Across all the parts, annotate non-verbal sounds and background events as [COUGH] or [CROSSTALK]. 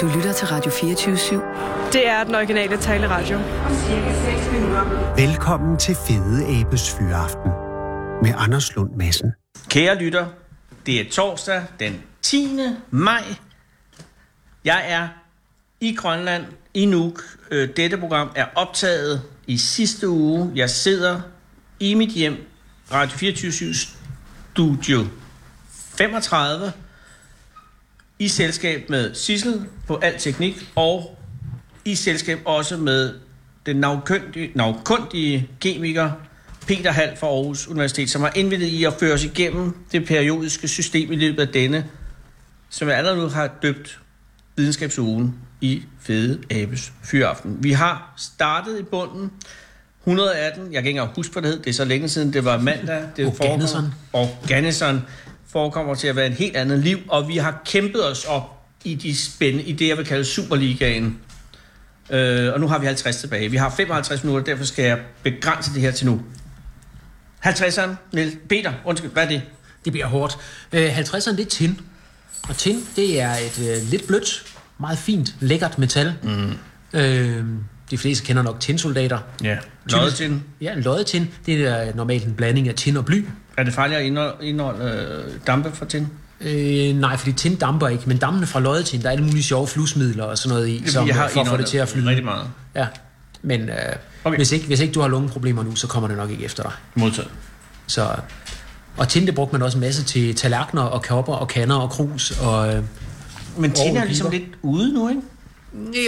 Du lytter til Radio 24-7. Det er den originale taleradio. Velkommen til Fede Abes Fyraften med Anders Lund Madsen. Kære lytter, det er torsdag den 10. maj. Jeg er i Grønland, i Nuuk. Øh, Dette program er optaget i sidste uge. Jeg sidder i mit hjem, Radio 24 Studio 35, i selskab med Sissel på al teknik, og i selskab også med den navkundige, navkundige kemiker Peter Hall fra Aarhus Universitet, som har indvildet i at føre os igennem det periodiske system i løbet af denne, som jeg allerede nu har døbt videnskabsugen i Fede Abes Fyraften. Vi har startet i bunden, 118, jeg kan ikke engang huske, hvad det hed, det er så længe siden, det var mandag. Det Organism. Organism forekommer til at være en helt andet liv, og vi har kæmpet os op i, de spændende, i det, jeg vil kalde Superligaen. Øh, og nu har vi 50 tilbage. Vi har 55 minutter, derfor skal jeg begrænse det her til nu. 50'eren, Niels. Peter, undskyld, hvad er det? Det bliver hårdt. Øh, 50'eren, det er tin. Og tin, det er et øh, lidt blødt, meget fint, lækkert metal. Mm. Øh, de fleste kender nok tinsoldater. Ja. Loddetin. Ja, en loddetin, det er normalt en blanding af tin og bly. Er det farligt at indholde, indholde øh, dampe fra tin? Øh, nej, fordi tin damper ikke, men dampene fra loddetin, der er alle mulige sjove flusmidler og sådan noget i, som, jeg har for at få det til at flyde. Rigtig meget. Ja, men øh, Okay. hvis, ikke, hvis ikke du har lungeproblemer nu, så kommer det nok ikke efter dig. Modtaget. Så, og tin, det brugte man også en masse til tallerkener og kopper og kander og krus. Og, øh, Men tin er ligesom lidt ude nu, ikke?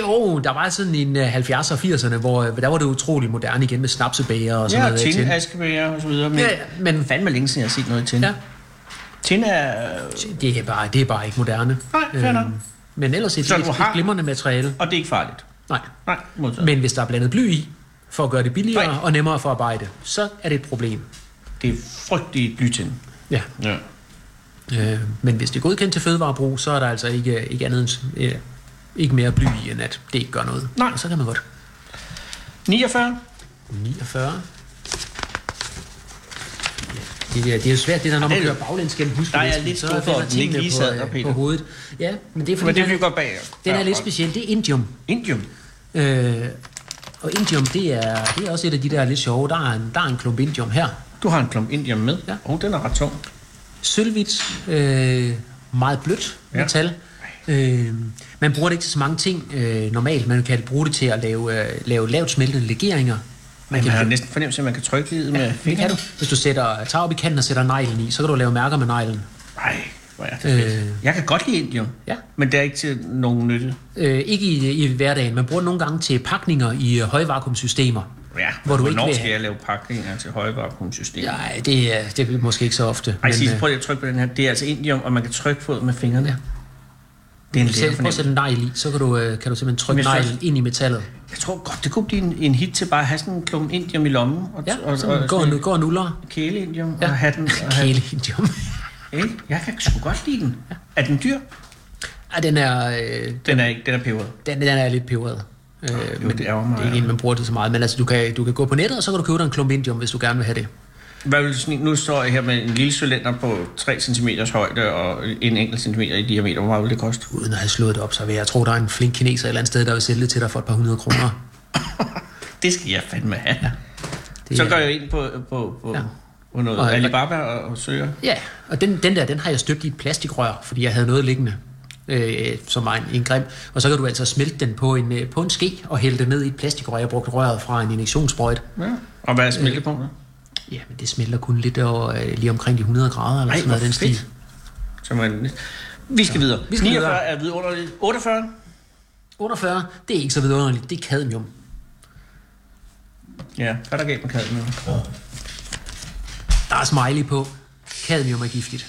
Jo, der var sådan en øh, 70'er og 80'erne, hvor øh, der var det utrolig moderne igen med snapsebager og sådan Ja, noget. af tin, askebæger og så videre. Men, Ja, ja, men fandme længe siden, jeg har set noget i tin. Ja. Tin er... det er bare, det er bare ikke moderne. Nej, fair nok. men ellers et, Så et, du et har- glimrende materiale. Og det er ikke farligt. Nej. Nej, modtaget. Men hvis der er blandet bly i, for at gøre det billigere Nej. og nemmere at forarbejde, så er det et problem. Det er frygteligt blytin. Ja. Ja. Øh, men hvis det er godkendt til fødevarebrug, så er der altså ikke, ikke andet end, øh, ikke mere bly i, end at det ikke gør noget. Nej. Og så kan man godt. 49. 49. Ja, det, er, det er jo svært, det der, når man er- kører baglæns gennem Der er jeg lidt skuffet over, at den ikke tingene lige på, sad der, øh, Peter. på hovedet. Ja, men det er fordi, Men det den, vil vi er, godt bag. den er lidt speciel. Det er indium. Indium. Øh, og indium, det er, det er også et af de der lidt sjove. Der er en, der er en klump indium her. Du har en klump indium med. Ja. Og oh, den er ret tung. Sølvhvidt, øh, meget blødt Ja. metal. Øh, man bruger det ikke til så mange ting øh, normalt. Man kan bruge det til at lave, øh, lave lavt smeltende legeringer. Man kan have næsten fornemmelse, at man kan trykke livet med Det kan du. Hvis du sætter, tager op i kanten og sætter neglen i, så kan du lave mærker med neglen. Nej, hvor er det. Øh. Jeg kan godt lide indium. Ja. Men det er ikke til nogen nytte. Øh, ikke i, i hverdagen. Man bruger det nogle gange til pakninger i øh, højvakuumsystemer. Ja, Hvor du ikke vil skal jeg lave pakninger til højvakuumsystemet? Nej, det er, det er måske ikke så ofte. Ej, Sisse, øh, prøv lige at trykke på den her. Det er altså indium, og man kan trykke på det med fingrene. Ja. Det er en Selv, prøv at sætte en negl i, så kan du, øh, kan du simpelthen trykke neglen ind i metallet. Jeg tror godt, det kunne blive en, en hit til bare at have sådan en klump indium i lommen. Og, Ja, og, og, går, sådan nu, går nuller. kæleindium Ja. og have den. Og have, Kæle indium. [LAUGHS] ikke? Jeg kan sgu godt lide den. Er den dyr? Ej, den er, øh, Den er ikke, den er peberet. den, den er lidt peberet. Øh, men det ærger mig, det er ikke ja. en, man bruger det så meget. Men altså, du kan, du kan gå på nettet, og så kan du købe dig en klump indium, hvis du gerne vil have det. Hvad vil sådan, nu står jeg her med en lille cylinder på 3 cm højde og en enkelt centimeter i diameter. Hvor meget vil det koste? Uden at have slået det op, så vil jeg tro, der er en flink kineser et eller andet sted, der vil sælge det til dig for et par hundrede kroner. [LAUGHS] Det skal jeg fandme have. Ja. Det Så går jeg ind på, på, på, ja. På noget Og- Alibaba og, og søger. Ja, og den, den der, den har jeg støbt i et plastikrør, fordi jeg havde noget liggende, øh, som var en, en grim. Og så kan du altså smelte den på en, øh, på en ske og hælde det ned i et plastikrør. Jeg brugte røret fra en injektionssprøjt. Ja. Og hvad er smeltepunktet? Ja, men det smelter kun lidt over, øh, lige omkring de 100 grader, eller Ej, sådan noget den stil. Så man, vi skal videre. vi skal 49 videre. er vidunderligt. 48? 48, det er ikke så vidunderligt, det er cadmium. Ja, hvad er der galt med kadmium? Der er smiley på. Cadmium er giftigt.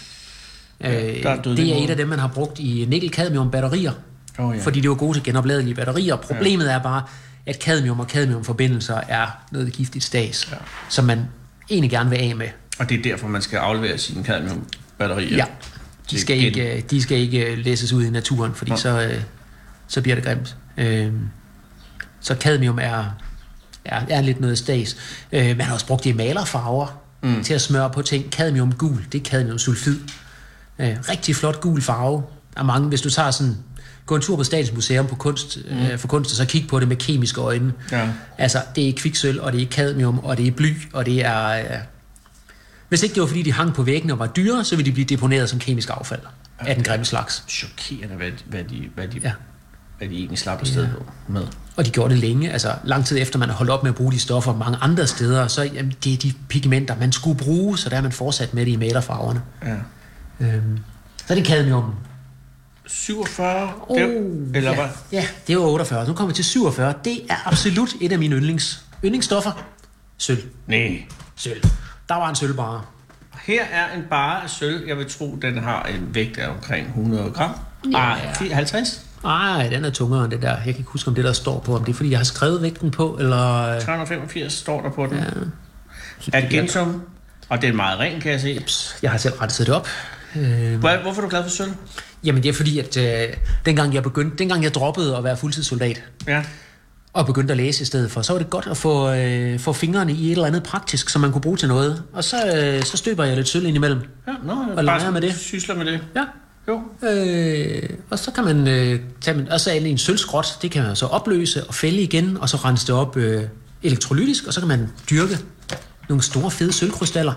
Øh, der er det er et af dem, man har brugt i nikkel-cadmium-batterier. Åh, ja. Fordi det var gode til genopladelige batterier. Problemet er bare, at cadmium og cadmiumforbindelser er noget giftigt stas, ja. som man egentlig gerne vil af med. Og det er derfor, man skal aflevere sine cadmiumbatterier. Ja. De til skal, ikke, øh, de skal ikke øh, læses ud i naturen, fordi så, øh, så bliver det grimt. Øh, så cadmium er, er, er lidt noget stas. Øh, man har også brugt det i malerfarver mm. til at smøre på ting. Cadmium gul, det er cadmium sulfid. Øh, rigtig flot gul farve. Der er mange, hvis du tager sådan gå en tur på Statens Museum på kunst, mm. øh, for kunst, og så kigge på det med kemiske øjne. Ja. Altså, det er kviksøl, og det er cadmium, og det er bly, og det er... Øh, hvis ikke det var, fordi de hang på væggene og var dyre, så ville de blive deponeret som kemisk affald af den grimme slags. Chokerende, hvad, hvad, de, hvad, de, Ja. hvad de egentlig slapper afsted på med. Og de gjorde det længe, altså lang tid efter man har holdt op med at bruge de stoffer mange andre steder, så jamen, det er de pigmenter, man skulle bruge, så der er man fortsat med det i malerfarverne. Ja. Øhm, så er det cadmium. 47? Oh, det, eller ja, hvad? ja, det var 48. Nu kommer vi til 47. Det er absolut et af mine yndlings, yndlingsstoffer. Sølv. Nej. Sølv. Der var en sølvbare. Her er en bare af sølv. Jeg vil tro, den har en vægt af omkring 100 gram. Ja. Ej, 50? Ej, den er tungere end det der. Jeg kan ikke huske, om det der står på, om det er, fordi jeg har skrevet vægten på, eller... 385 står der på den. Ja. det Argentum. Og det er meget ren, kan jeg se. Jeg har selv rettet det op. Øh, Hvor- Hvorfor er du glad for sølv? Jamen, det er fordi, at øh, dengang, jeg begyndte, dengang jeg droppede at være fuldtidssoldat, Ja. og begyndte at læse i stedet for, så var det godt at få, øh, få fingrene i et eller andet praktisk, som man kunne bruge til noget. Og så, øh, så støber jeg lidt sølv ind imellem. Ja, nå, Og bare med det. Sysler med det. Ja. Jo. Øh, og så kan man øh, tage man, og så er en sølvskrot, det kan man så opløse og fælde igen, og så rense det op øh, elektrolytisk, og så kan man dyrke nogle store fede sølvkrystaller,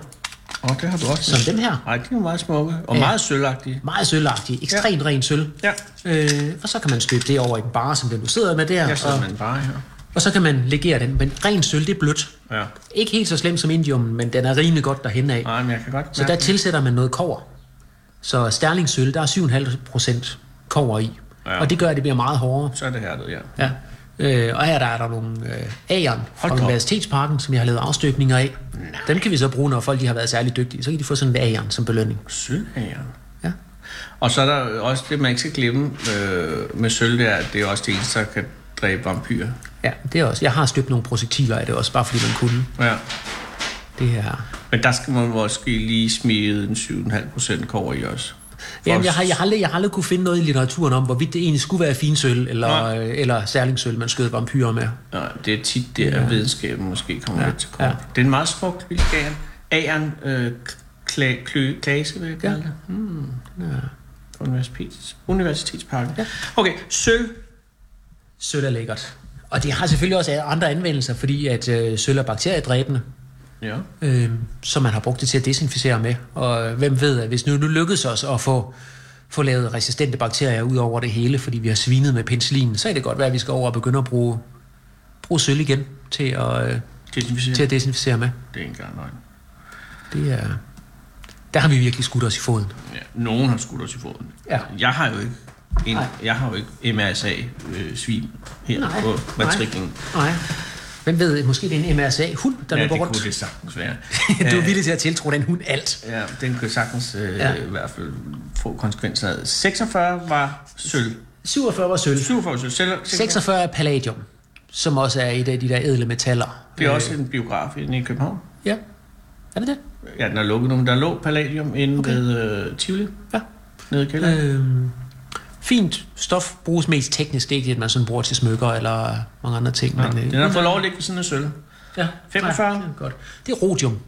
Og det har du også. som dem her. Nej, de er jo meget smukke. Og Ja. meget sølvagtige. Meget sølvagtige, ekstremt ja. ren sølv. Ja. Øh, og så kan man støbe det over i den bare, som den du sidder med der, Jeg sidder og, med en bare her. og så kan man legere den. Men ren sølv, det er blødt. Ja. Ikke helt så slemt som indium, men den er rimelig godt derhen af. Nej, men jeg kan godt Så der tilsætter man noget kover. Så sterlingsøl, der er 7,5 procent kover i. Ja. Ja. Og det gør, at det bliver meget hårdere. Så er det hærdet, ja. Ja. Øh, og her der er der nogle øh, A'eren fra. Universitetsparken, som jeg har lavet afstykninger af. Dem kan vi så bruge, når folk de har været særlig dygtige. Så kan de få sådan en A'eren som belønning. Sølvhageren. Ja. Og så er der også det, man ikke skal glemme øh, med sølv, det er, at det er også det eneste, der kan dræbe vampyrer. ja, det er også. Jeg har støbt nogle projektiler af det også, bare fordi man kunne. Ja. Det her. Men der skal man måske lige smide en 7,5 procent kover i også. Jamen, jeg at- har, jeg, har aldrig, jeg har aldrig kunne finde noget i litteraturen om, hvorvidt det egentlig skulle være finsøl eller, Nej. øh, eller særlingsøl, man skød vampyrer med. Nej, det er tit der, ja. videnskaben måske kommer ja. Ja, lidt til kort. Ja. ja. Det er en meget smuk lille gæren. Ageren øh, kla, klø, klase, vil jeg kalde det. Hmm. Ja. Universitets, Universitetsparken. Ja. Okay, sølv. Sølv er lækkert. Og det har selvfølgelig også andre anvendelser, fordi at øh, sølv er bakteriedræbende. Ja. øh, som man har brugt det til at desinficere med. Og øh, hvem ved, at hvis nu, nu lykkedes os at få, få lavet resistente bakterier ud over det hele, fordi vi har svinet med penicillin, så er det godt være, at vi skal over og begynde at bruge, bruge sølv igen til at, øh, Desinficere. til at desinficere med. Det er ikke engang løgn. Det er, der har vi virkelig skudt os i foden. Ja, nogen har skudt os i foden. Ja. Jeg har jo ikke en, Nej. jeg har jo ikke MRSA-svin her Nej, på nej. matriklen. Nej. Hvem ved, måske det er en MRSA-hund, der ja, løber det rundt. kunne det sagtens være. [LAUGHS] du er Øh, villig til at tiltro den hund alt. Ja, den kunne sagtens øh, Ja. i hvert fald få konsekvenser af. 46 var sølv. 47 var sølv. 47 sølv. Sælger- sælger- 46 er palladium, som også er et af de der ædle metaller. Det er også en biograf inde i København. Ja. Er det det? Ja, den er lukket nu, men der lå Palladium inde okay. ved øh, Tivoli, Ja. nede i kælderen. Øh. Øhm, fint stof bruges mest teknisk. Det er ikke det, man sådan bruger til smykker eller mange andre ting. Ja, men, øh, den har fået lov at ligge ved siden af sølv. ja, 45. Ja, det er godt. Det er rhodium.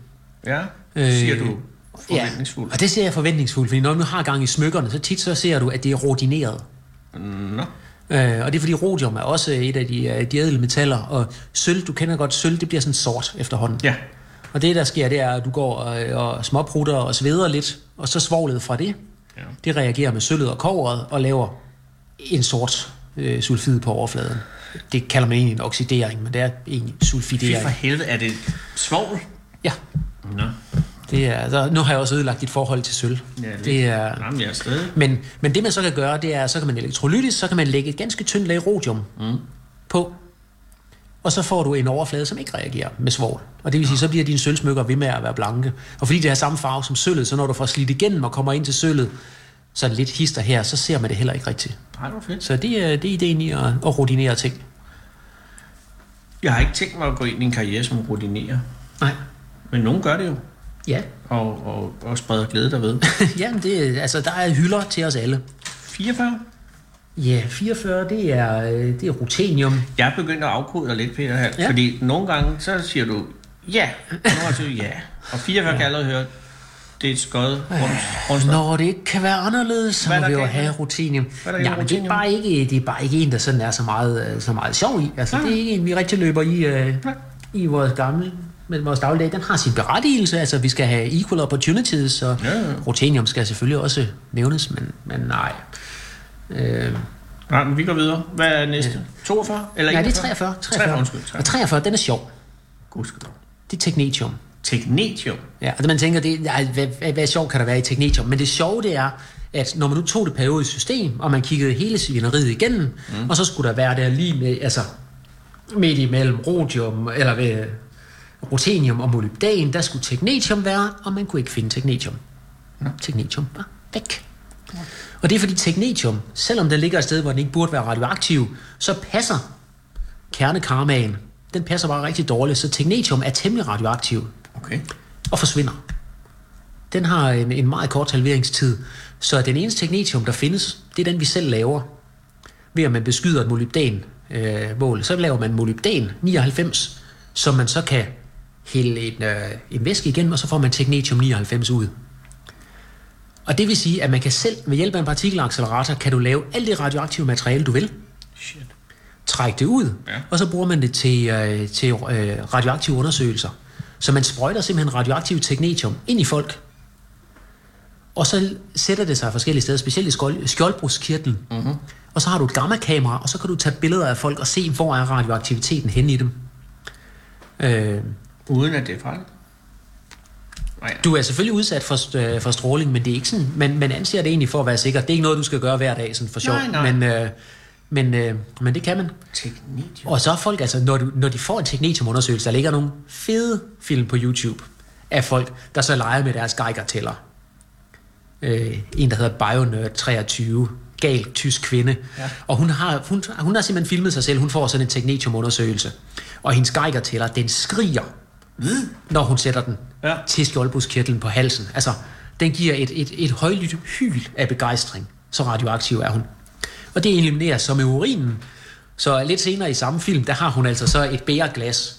Ja, Øh, siger du forventningsfuldt. Ja, og det ser jeg forventningsfuldt, fordi når du har gang i smykkerne, så tit så ser du, at det er rodineret. Nå, Øh, og det er fordi rhodium er også et af de, øh, de ædle metaller, og sølv, du kender godt sølv, det bliver sådan sort efterhånden. ja. Og det der sker, det er, at du går og, og småprutter og sveder lidt, og så svovlet fra det, Ja. det reagerer med sølvet og koveret og laver en sort øh, sulfid på overfladen. Det kalder man egentlig en oxidering, men det er egentlig Fy sulfidering. for helvede, er det svovl? Ja, Nå, det er, så nu har jeg også ødelagt dit forhold til sølv. ja, det, det er, Jamen, jeg er stadig. men, men det man så kan gøre, det er, så kan man elektrolytisk, så kan man lægge et ganske tyndt lag rhodium mm. på, og så får du en overflade, som ikke reagerer med svovl. Og det vil sige, så bliver dine sølvsmykker ved med at være blanke. Og fordi det har samme farve som sølvet, så når du får slidt igennem og kommer ind til sølvet, så er det lidt hister her, så ser man det heller ikke rigtigt. Nej, hvor fedt. Så det er, det er ideen i at, at rutinere ting. Jeg har ikke tænkt mig at gå ind i en karriere som rutinerer. Nej. Men nogen gør det jo. Ja, Og, og, og spreder glæde derved. [LAUGHS] Jamen det, er- altså, der er hylder til os alle. 44? Ja, 44, det er, øh, det er rutenium. Jeg er begyndt at afkode dig lidt, Peter, her. Ja. Ja. Fordi nogle gange, så siger du ja. Og nogle gange siger du ja. Og 44 ja. kan allerede høre, det er et skøjet rundt, rundt Når det ikke kan være anderledes, så Hvad må vi jo have rutinium. Hvad er der Ja, men det er, bare ikke, det er bare ikke en, der sådan er så meget, øh, så meget sjov i. Altså, det er ikke en, vi rigtig løber i, øh, i vores gamle men vores dagligdag, den har sin berettigelse. Altså, vi skal have equal opportunities, og Ja, ja. rutinium skal selvfølgelig også nævnes, men, men nej. Øh, Nej, men vi går videre. Hvad er næste? 42? Eller nej, det er 41? 43. 43, undskyld. Og 43, den er sjov. Gudskelov. Det er teknetium. Teknetium. Ja, og det man tænker, det, ja, hvad, hvad, hvad sjov kan der være i teknetium? Men det sjove det er, at når man nu tog det periodiske system, og man kiggede hele svineriet igennem, mm. og så skulle der være der lige med, altså midt imellem rhodium, eller ved rutenium og molybdan, der skulle teknetium være, og man kunne ikke finde teknetium. Ja. Teknetium var væk. Og det er fordi teknetium, selvom den ligger et sted, hvor den ikke burde være radioaktiv, så passer kernekarmaen, den passer bare rigtig dårligt, så teknetium er temmelig radioaktiv Okay. og forsvinder. Den har en, en meget kort halveringstid, så den eneste teknetium, der findes, det er den, vi selv laver. Ved at man beskyder et molybdan øh, mål, så laver man molybdan 99, som man så kan hælde en, øh, en væske igen, og så får man teknetium 99 ud. Og det vil sige, at man kan selv, ved hjælp af en partikelaccelerator, kan du lave alt det radioaktive materiale, du vil, Shit. trække det ud, Ja. og så bruger man det til, øh, til øh, radioaktive undersøgelser. Så man sprøjter simpelthen radioaktiv teknetium ind i folk, og så sætter det sig forskellige steder, specielt i skjold, skjoldbruskkirtlen. Mm-hmm. Og så har du et gammakamera, og så kan du tage billeder af folk og se, hvor er radioaktiviteten henne i dem. Øh, Uden at det er farligt. Du er selvfølgelig udsat for, øh, for stråling, men det er ikke sådan, man, man anser det egentlig for at være sikker. Det er ikke noget, du skal gøre hver dag sådan for sjov, Nej, nej. men, øh, men, øh, men det kan man. teknetium. Og så er folk, altså, når, du, når de får en teknetiumundersøgelse, der ligger nogle fede film på YouTube af folk, der så leger med deres Geiger-tæller. Øh, en, der hedder BioNerd 23, gal tysk kvinde. Ja. Og hun har, hun, hun har simpelthen filmet sig selv. Hun får sådan en teknetiumundersøgelse. Og hendes Geiger-tæller, den skriger, når hun sætter den Ja. til skjoldbruskkirtlen på halsen. Altså, den giver et, et, et højlydt hyl af begejstring. Så radioaktiv er hun. Og det elimineres så med urinen. Så lidt senere i samme film, der har hun altså så et bæreglas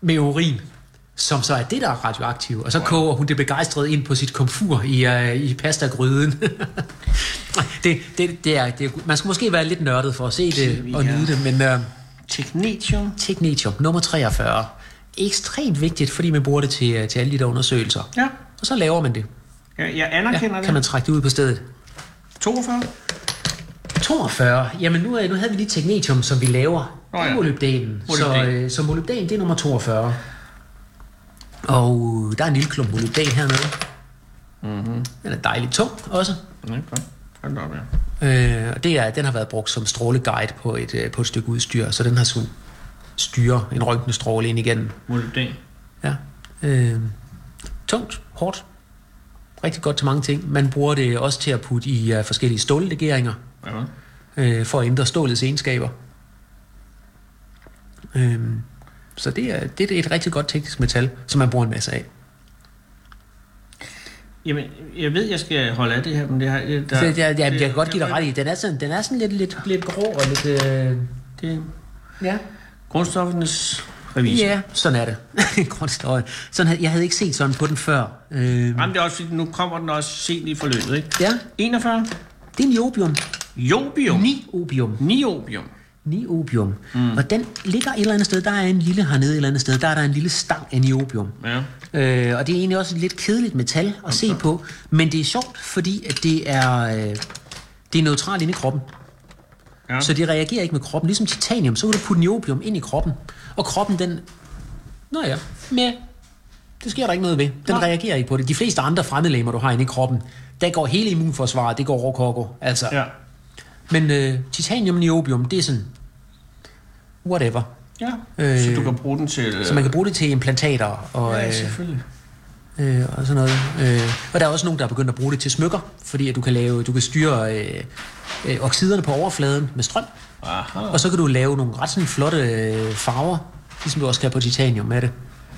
med urin, som så er det, der er radioaktivt. Og så koger hun det begejstret ind på sit komfur i, uh, i pastagryden. [LAUGHS] det, det, det, er, det man skal måske være lidt nørdet for at se det og nyde det, men uh, Teknetium. teknetium nummer 43, ekstremt vigtigt, fordi man bruger det til, øh, til alle de der undersøgelser. Ja. Og så laver man det. Jeg, jeg anerkender Ja, det. kan man trække det ud på stedet. 42? 42. Jamen nu, er- nu havde vi lige teknetium, som vi laver. Det ja. er molybdan. Så, øh, så molybdan, det er nummer 42. Og der er en lille klump molybdan hernede. Mm-hmm. Den er dejligt tung også. Ja. Hold da op, ja. Øh, og det er, den har været brugt som stråleguide på et, øh, på et stykke udstyr, så den har sådan styre en røntgenstråle ind igennem. Molybdan. Ja. Øh, tungt, hårdt. Rigtig godt til mange ting. Man bruger det også til at putte i uh, forskellige stållegeringer, Ja. øh, for at ændre stålets egenskaber. Øh, så det er, det er et rigtig godt teknisk metal, som man bruger en masse af. Jamen, jeg ved, jeg skal holde af det her, men det har... Der, Der, det, jeg, jeg, jeg kan godt give dig det- ret i, den er sådan, den er sådan lidt, lidt, lidt grå og lidt... Øh, Det, ja. Grundstoffenes revisor. Ja, sådan er det. [LAUGHS] Grundstøj. Sådan havde, jeg havde ikke set sådan på den før. Øh, Jamen, det er også, fordi nu kommer den også sent i forløbet, ikke? ja, 41. det er niobium. Jobium. Niobium. Niobium. Niobium. Mm. Og den ligger et eller andet sted. Der er en lille hernede et eller andet sted. Der er der en lille stang af niobium. Ja. Øh, og det er egentlig også et lidt kedeligt metal at okay. se på. Men det er sjovt, fordi at det er, øh, det er neutralt inde i kroppen. Ja. Så det reagerer ikke med kroppen. Ligesom titanium, så kan du putte niobium ind i kroppen. Og kroppen, den... Nå ja, med. Det sker der ikke noget ved. Den Nå. reagerer ikke på det. De fleste andre fremmedlemmer, du har inde i kroppen, der går hele immunforsvaret, det går rokoko. Altså. Ja. Men øh, titanium og niobium, det er sådan... Whatever. Ja. Øh, så du kan bruge den til... Så man kan bruge det til implantater og, Ja, øh, selvfølgelig. øh, og sådan noget. Øh, og der er også nogen, der er begyndt at bruge det til smykker, fordi at du kan lave, du kan styre øh, øh, oxiderne på overfladen med strøm, Aha. og så kan du lave nogle ret sådan flotte øh, farver, ligesom du også kan på titanium med det.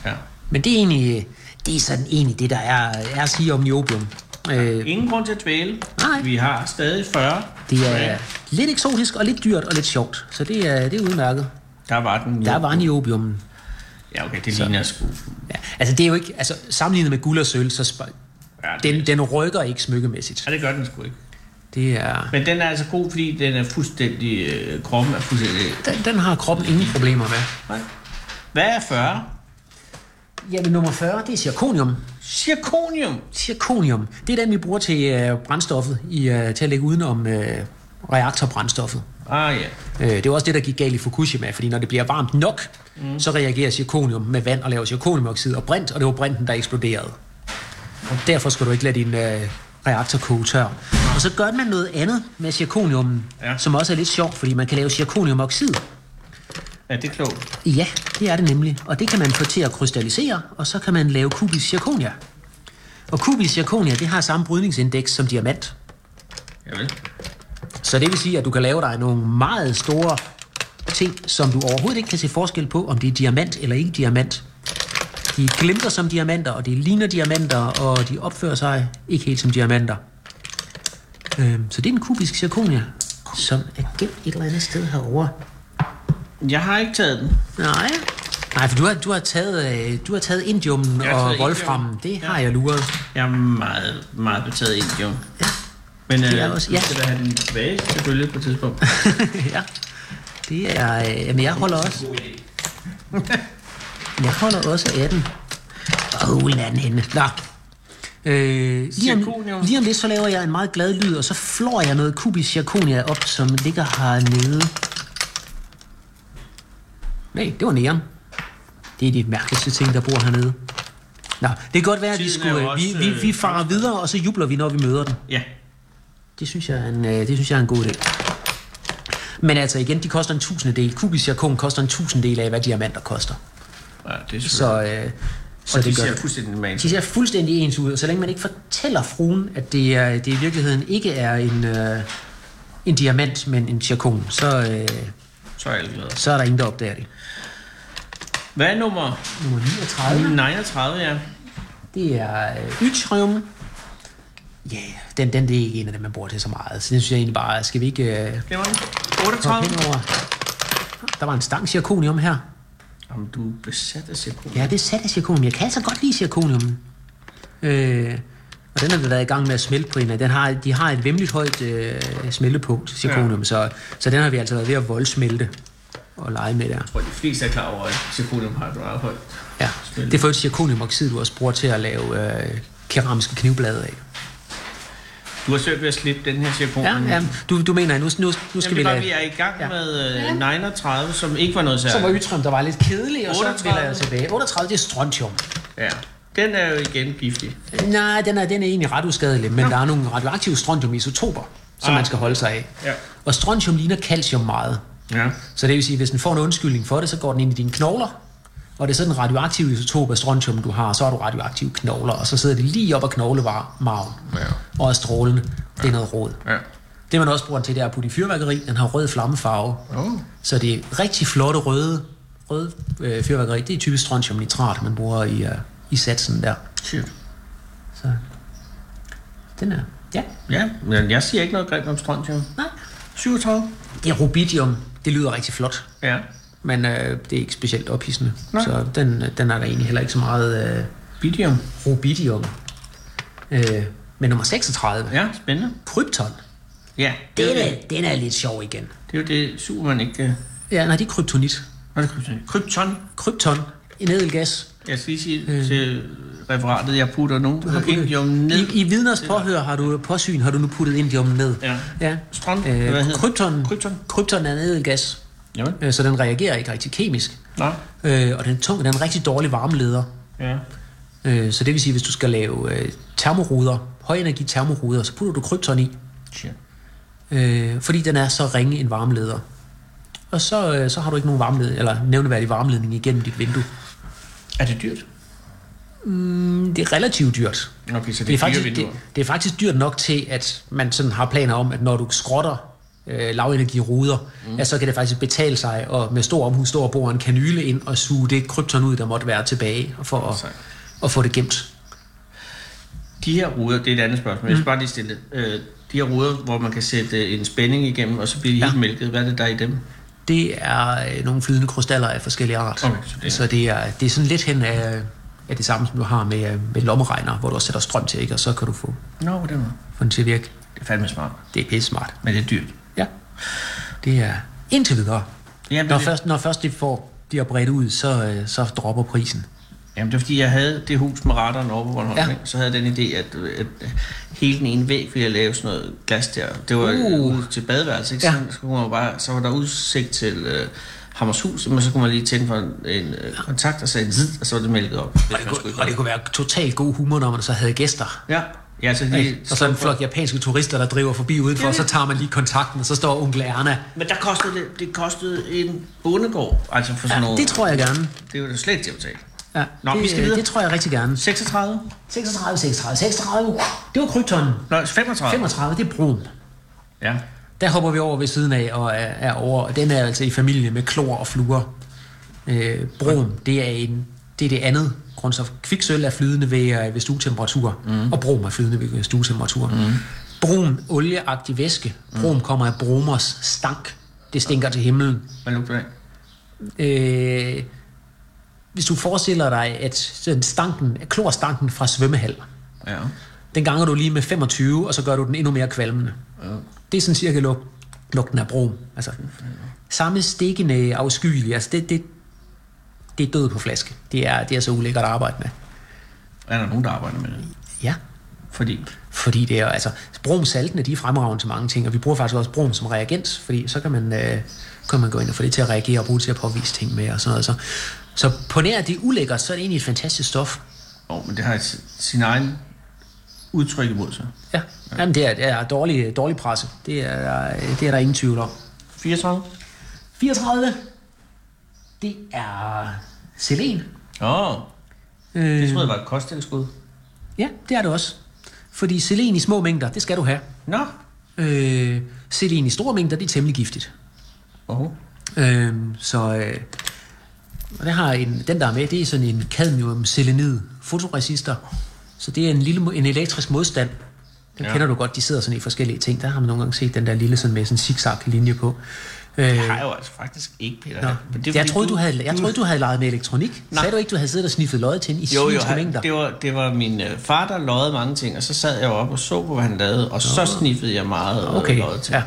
Ja. Men det er egentlig, det er sådan egentlig det, der er, er at sige om niobium. Øh, Ingen grund til at dvæle. Nej. Vi har stadig 40. det er Ja. lidt eksotisk og lidt dyrt og lidt sjovt, så det er, det er udmærket. Der var den. Der var niobium. Ja, okay, det ligner sgu. Ja, altså det er jo ikke, altså sammenlignet med guld og sølv, så sp- Ja, Den, den rykker ikke smykkemæssigt. ja, det gør den sgu ikke. Det er, Men den er altså god, fordi den er fuldstændig... Øh, kroppen er fuldstændig... den, den har kroppen ingen problemer med. Nej. Hvad er 40? Jamen nummer 40, det er zirconium. Zirconium. Zirconium, det er den, vi bruger til øh, brændstoffet, i, øh, til at lægge udenom øh, reaktorbrændstoffet. Ah ja. Øh, det er også det, der gik galt i Fukushima, fordi når det bliver varmt nok, mm. så reagerer zirconium med vand og laver zirconiumoxid og brint, og det var brinten, der eksploderede. Og derfor skal du ikke lade din øh, reaktor koge tør. Og så gør man noget andet med zirconium, Ja. som også er lidt sjovt, fordi man kan lave zirconiumoxid. Ja, det er klogt. Ja, det er det nemlig. Og det kan man få til at krystallisere, og så kan man lave kubisk zirconia. Og kubisk zirconia, det har samme brydningsindeks som diamant. Javel. Så det vil sige, at du kan lave dig nogle meget store ting, som du overhovedet ikke kan se forskel på, om det er diamant eller ikke diamant. De glimter som diamanter, og de ligner diamanter, og de opfører sig ikke helt som diamanter. Øhm, så det er en kubisk zirconia, som er gemt et eller andet sted herovre. Jeg har ikke taget den. Nej. Nej, for du har, du har taget, øh, du har taget indium har og taget wolfram. indium. Det har jeg luret. Jeg er meget, meget betaget indium. Ja. Men Det er øh, også- ja. skal da have den tilbage selvfølgelig på et tidspunkt. [LAUGHS] ja. Det er... Øh, jamen, jeg holder også... [LAUGHS] Jeg holder også af den. Åh, oh, er den henne? Nå. Øh, lige, om, lige om lidt, så laver jeg en meget glad lyd, og så flår jeg noget kubisk zirconia op, som ligger hernede. Nej, det var næren. Det er de mærkeligste ting, der bor hernede. Nå, det kan godt være, at vi, skulle, vi, også, vi, vi øh, farer videre, og så jubler vi, når vi møder den. Ja. Det synes jeg er en, øh, det synes jeg er en god idé. Men altså igen, de koster en tusindedel. Kubisk zirkon koster en tusindedel af, hvad diamanter koster. ja det er. Så, øh, så og de det gør ser fuldstændig normalt. De ser fuldstændig ens ud, og så længe man ikke fortæller fruen, at det, er, det i virkeligheden ikke er en, øh, en diamant, men en zirkon, så, øh, Så er så er der ingen, der opdager det. Hvad er nummer Nummer 39, 39, ja? det er øh, yttrium. Ja, yeah, den, den det er ikke en af dem, man bruger til så meget. Så det synes jeg egentlig bare, skal vi ikke øh, Det var den. hoppe 38. henover? Der var en stang zirkonium her. Jamen, du er besat af zirkon. Ja, det er sat af zirkonium. Jeg kan altså godt lide zirkonium. Øh, og den har vi været i gang med at smelte på en af. Den har, de har et vemmeligt højt øh, smeltepunkt, zirkonium, ja. så, så den har vi altså været ved at voldsmelte og lege med der. Jeg tror, de fleste er klar over, at zirkonium har et meget højt. Ja. Det er for et zirkoniumoxid, du også bruger til at lave øh, keramiske knivblade af. Du har svært ved at slippe den her zirkon. Ja, ja. Du, du mener, nu, nu, nu skal Jamen, vi var, lade... vi er i gang Ja. ja. med øh, 39, som ikke var noget Så var særligt. yttrøm, der var lidt kedelig, og så 38. vil jeg tilbage. 38, det er strontium. Ja. Den er jo igen giftig. Nej, den er, den er egentlig ret uskadelig, men der er nogle radioaktive strontiumisotoper, som Ah. man skal holde sig af. Ja. Og strontium ligner calcium meget. Ja. Så det vil sige, at hvis den får en undskyldning for det, så går den ind i dine knogler, og det er sådan en radioaktiv isotop af strontium, du har, så har du radioaktive knogler, og så sidder de lige op ad knoglemarven, Ja. og er strålende. Det er noget råd. Ja. Det man også bruger den til, det er at putte i fyrværkeri. Den har rød flammefarve. Oh. Så det er rigtig flotte røde, røde øh, fyrværkeri. Det er typisk strontiumnitrat, man bruger i, øh, i satsen der. Shit. Så den er, ja, Ja, men jeg siger ikke noget grimt om strontium. nej. 37. Det er rubidium. Det lyder rigtig flot. Ja. Men øh, det er ikke specielt ophidsende. Nej. Så den, den er der egentlig heller ikke så meget øh, Bidium. rubidium. Øh, men nummer 36, ja. Spændende. krypton. Ja, det Den jo er, det. den er lidt sjov igen. det er jo det, Superman ikke... øh, Ja, nej, det er kryptonit. Hvad er det krypton? Krypton. Krypton, en ædelgas. Jeg skal lige sige øh. til referatet, jeg putter nogle har puttet- indium ned. I, I vidners påhør har du påsyn, har du nu puttet indium ned. Ja. ja. Strøm. Hvad Øh, hedder det? krypton, Krypton. krypton er en ædelgas, Jamen. øh, så den reagerer ikke rigtig kemisk. Nå. Øh, og den er tung, den er en rigtig dårlig varmeleder. Ja. Øh, så det vil sige, hvis du skal lave øh, termoruder, højenergi termoruder, så putter du krypton i. Shit. Øh, fordi den er så ringe en varmeleder. Og så, øh, så har du ikke nogen varmeledning, eller nævneværdig varmeledning igennem dit vindue. Er det dyrt? Mm, Det er relativt dyrt. Okay, så det, Det er, er faktisk, det, det er faktisk dyrt nok til, at man sådan har planer om, at når du skrotter øh, lavenergiruder, mm. at så kan det faktisk betale sig og med stor omhu stå og bore en kanyle ind og suge det krypton ud, der måtte være tilbage, for at, Sejt. at få det gemt. De her ruder, det er et andet spørgsmål. Jeg skal bare lige stille det. Øh, de her ruder, hvor man kan sætte en spænding igennem, og så bliver de Ja. helt mælket. Hvad er det, der er i dem? Det er øh, nogle flydende krystaller af forskellige art. Okay, så det er- så det er, det er sådan lidt hen af, er det samme, som du har med, øh, med lommeregner, hvor du også sætter strøm til, ikke? og så kan du få, Nå, på den måde. få den til at virke. Det er fandme smart. Det er pisse smart. Men det er dyrt. Det er indtil videre. Jamen, Når det, først, når først de får de har bredt ud, så, øh, så dropper prisen. jamen, det er fordi, jeg havde det hus med radaren over på Bornholm. Ja. Så havde jeg den idé, at, at hele den ene væg ville jeg lave sådan noget glas der. Det var Uh. ude til badeværelse, ikke? Ja. Så, så, kunne man bare, så var der udsigt til øh, Hammershus, men så kunne man lige tænde for en, en øh, kontakt og sagde zid, og så var det mælket op. Det, Og det, kunne, og det kunne være totalt god humor, når man så havde gæster. Ja, ja så lige, Ikke? Og så en flok japanske turister, der driver forbi udenfor, Ja, så det- tager man lige kontakten, og så står onkel Erna. Men der kostede det, det kostede en bondegård, altså for sådan Ja, noget. det tror jeg gerne. Det er jo slet ikke til at betale. Ja, Nå, det, vi skal videre. Det tror jeg rigtig gerne. 36? 36, 36, 36. Det var kryptonen. Nå, 35. 35, det er brom. Ja. Der hopper vi over ved siden af og er, er over. og Den er altså i familie med klor og fluor. Øh, brom, det er, en, det er det andet grundstof. Kviksøl er flydende ved, øh, ved stuetemperatur, mm. og brom er flydende ved stuetemperatur. Mm. Brom, olieagtig væske. Brom kommer af bromers stank. Det stinker til himlen. Hvad lugter det? Øh, hvis du forestiller dig, at stanken, klorstanken fra svømmehal, Ja. den ganger du lige med 25, og så gør du den endnu mere kvalmende. Det er sådan cirka lug, lugten af brom. Altså, samme stikkende afskyelig. Altså, det, det, det er død på flaske. Det er, det er så ulækkert at arbejde med. Er der nogen, der arbejder med det? Ja, Fordi... fordi det er altså, bromsaltene, de er fremragende til mange ting, og vi bruger faktisk også brom som reagens, fordi så kan man, øh, kan man gå ind og få det til at reagere og bruge det til at påvise ting med og sådan noget. Så, så på nær det er ulækkert, så er det egentlig et fantastisk stof. Åh, oh, men det har et- sin egen udtryk imod sig. Ja, Jamen, det er, det er dårlig, dårlig presse. Det er, det er der ingen tvivl om. 34? 34, det er selen. Åh, oh, Øh, det troede jeg var et kosttilskud. ja, det er det også. Fordi selen i små mængder, det skal du have. Nå. Øh, selen i store mængder, det er temmelig giftigt. Oh. Øh, så øh, og det har en, den der er med, det er sådan en cadmium selenid fotoresistor. Så det er en lille mo- en elektrisk modstand. Den ja. Ja. kender du godt, de sidder sådan i forskellige ting. Der har man nogle gange set den der lille sådan med sådan en zigzag linje på. Øh, Det har jeg jo altså faktisk ikke, Peter. Nå. Men det jeg, troede, du havde, jeg troede, du havde leget med elektronik. Nej. Sagde du ikke, du havde siddet og sniffet løjet til den i Jo, jo, mængder? det, var, det var min øh, far, der løjede mange ting, og så sad jeg jo op og så på, hvad han lavede, og så sniffede jeg meget øh, Okay, løjet til. ja.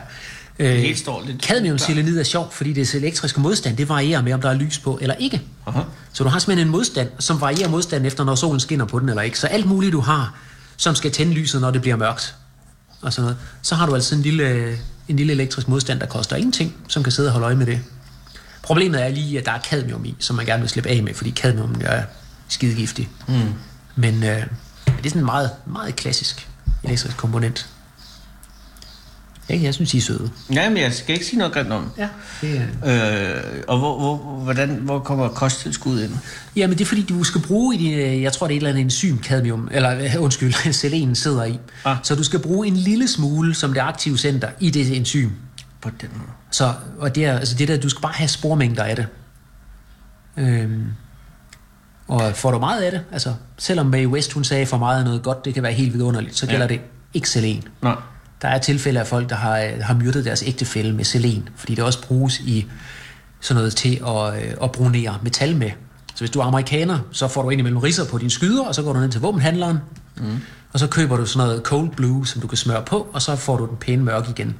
Øh, Helt står lidt- Cadmiumselenid er sjovt, fordi det elektriske modstand, det varierer med, om der er lys på eller ikke. Aha. Så du har simpelthen en modstand, som varierer modstanden efter, når solen skinner på den eller ikke. Så alt muligt, du har, som skal tænde lyset, når det bliver mørkt, og sådan noget, så har du altså en lille, en lille elektrisk modstand, der koster ingenting, som kan sidde og holde øje med det. Problemet er lige, at der er cadmium i, som man gerne vil slippe af med, fordi cadmium er skidegiftig. Mm. Men øh, det er sådan en meget, meget klassisk elektrisk komponent. Jeg, jeg synes, I er søde. Ja, men jeg skal ikke sige noget grimt om. Ja, det er... Øh, og hvor, hvor, hvordan, hvor kommer kosttilskuddet ind? Jamen, det er fordi, du skal bruge i din, øh, jeg tror, det er et eller andet enzym, cadmium, eller øh, [LAUGHS] undskyld, [LAUGHS] selen sidder i. Ah. Så du skal bruge en lille smule som det aktive center i det enzym. På den måde. Så, og det er, altså det der, du skal bare have spormængder af det. Øhm, og får du meget af det, altså selvom Mae West hun sagde, for meget af noget godt, det kan være helt vidunderligt, så gælder Ja. det ikke selen. Nå, Der er tilfælde af folk, der har, øh, har myrdet deres ægtefælle med selen, fordi det også bruges i sådan noget til at, øh, at brunere metal med. Så hvis du er amerikaner, så får du indimellem ridser på dine skyder, og så går du ned til våbenhandleren, mm. og så køber du sådan noget cold blue, som du kan smøre på, og så får du den pæne mørk igen.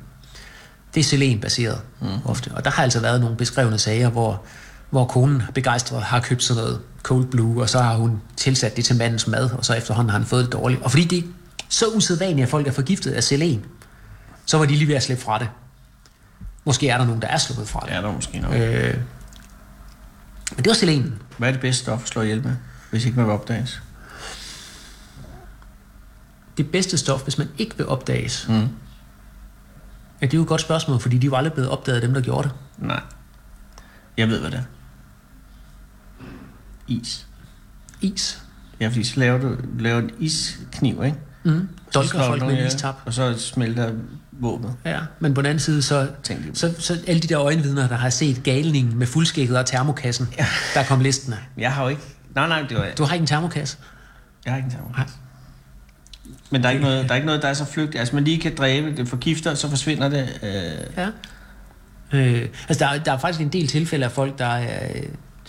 Det er selenbaseret mm. ofte. Og der har altså været nogle beskrevne sager, hvor, hvor konen begejstret har købt sådan noget cold blue, og så har hun tilsat det til mandens mad, og så efterhånden har han fået det dårligt. Og fordi det så usædvanligt, at folk er forgiftet af selen, så var de lige ved at slippe fra det. Måske er der nogen, der er sluppet fra det. er der måske nok. Øh, men det var selenen. Hvad er det bedste stof at slå ihjel med, hvis ikke man vil opdages? Det bedste stof, hvis man ikke vil opdages. Mm. Ja, det er jo et godt spørgsmål, fordi de var aldrig blevet opdaget af dem, der gjorde det. Nej. Jeg ved, hvad det er. Is. Is. Ja, fordi så laver du laver en iskniv, ikke? Mm. Dolker folk med ihjel, istap. Og så smelter våbnet. Ja, men på den anden side, så, så, så alle de der øjenvidner, der har set galningen med fuldskægget og termokassen, ja. der kom listene. Jeg har jo ikke... Nej, nej, det var jeg. Du har ikke en termokasse? Jeg har ikke en termor. Nej. Men der er, ikke noget, der er ikke noget, der er så flygtigt. Altså, man lige kan dræbe, det forgifter, så forsvinder det. Øh, Ja. Øh, altså, der, er- der er faktisk en del tilfælde af folk, der er,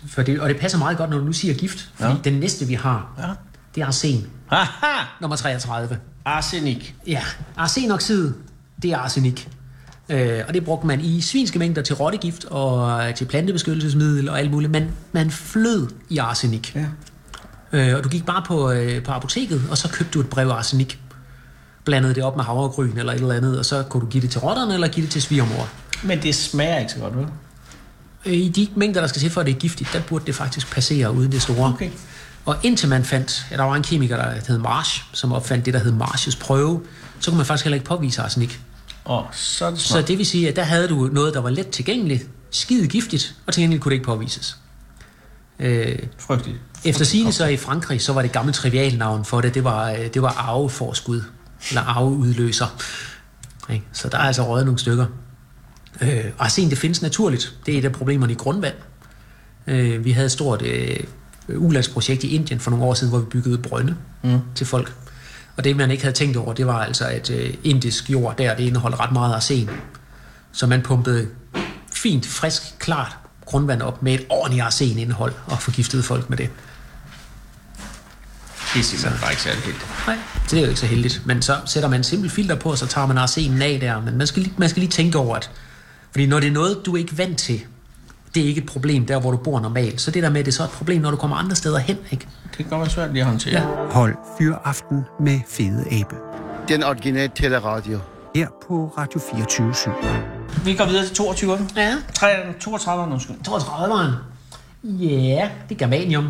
For det, og det passer meget godt, når du nu siger gift. Fordi Ja. ja. den næste, vi har, Ja. Det er arsen. Haha! Nummer 33. Arsenik. Ja, arsenoxid, det er arsenik. Øh, og det brugte man i svinske mængder til rottegift og øh, til plantebeskyttelsesmiddel og alt muligt. Man, man flød i arsenik. Ja. Øh, og du gik bare på, øh, på apoteket, og så købte du et brev arsenik. Blandede det op med havregryn eller et eller andet, og så kunne du give det til rotterne eller give det til svigermor. Men det smager ikke så godt, vel? Øh, I de mængder, der skal til for, at det er giftigt, der burde det faktisk passere uden det store. Okay. Og indtil man fandt, ja, der var en kemiker, der hed Marsh, som opfandt det, der hed Marshes prøve, så kunne man faktisk heller ikke påvise arsenik. Og så det Så det vil sige, at der havde du noget, der var let tilgængeligt, skide giftigt, og til gengæld kunne det ikke påvises. Øh, Frygteligt. efter sigende så i Frankrig, så var det gamle trivialnavn for det, det var, øh, det var arveforskud, eller arveudløser. Ikke? Så der er altså røget nogle stykker. Øh, arsen, det findes naturligt. Det er et af problemerne i grundvand. Øh, vi havde et stort øh, ulandsprojekt i Indien for nogle år siden, hvor vi byggede brønde mm. til folk. Og det, man ikke havde tænkt over, det var altså, at øh, indisk jord der, det indeholder ret meget arsen. Så man pumpede fint, frisk, klart grundvand op med et ordentligt arsenindhold og forgiftede folk med det. Det er simpelthen bare ikke særlig heldigt. Nej, det er jo ikke så heldigt. Men så sætter man en simpel filter på, og så tager man arsenen af der. Men man skal, lige, man skal lige tænke over, at fordi når det er noget, du er ikke vant til, det er ikke et problem der, hvor du bor normalt. Så det der med, at det er så et problem, når du kommer andre steder hen. Ikke? Det kan godt være svært lige at håndtere. Ja. Hold Fyraften med Fede Abe. Den originale teleradio. Her på Radio 24 Vi går videre til 22. Ja. 3, 32, undskyld. 32'eren. Ja, det er germanium.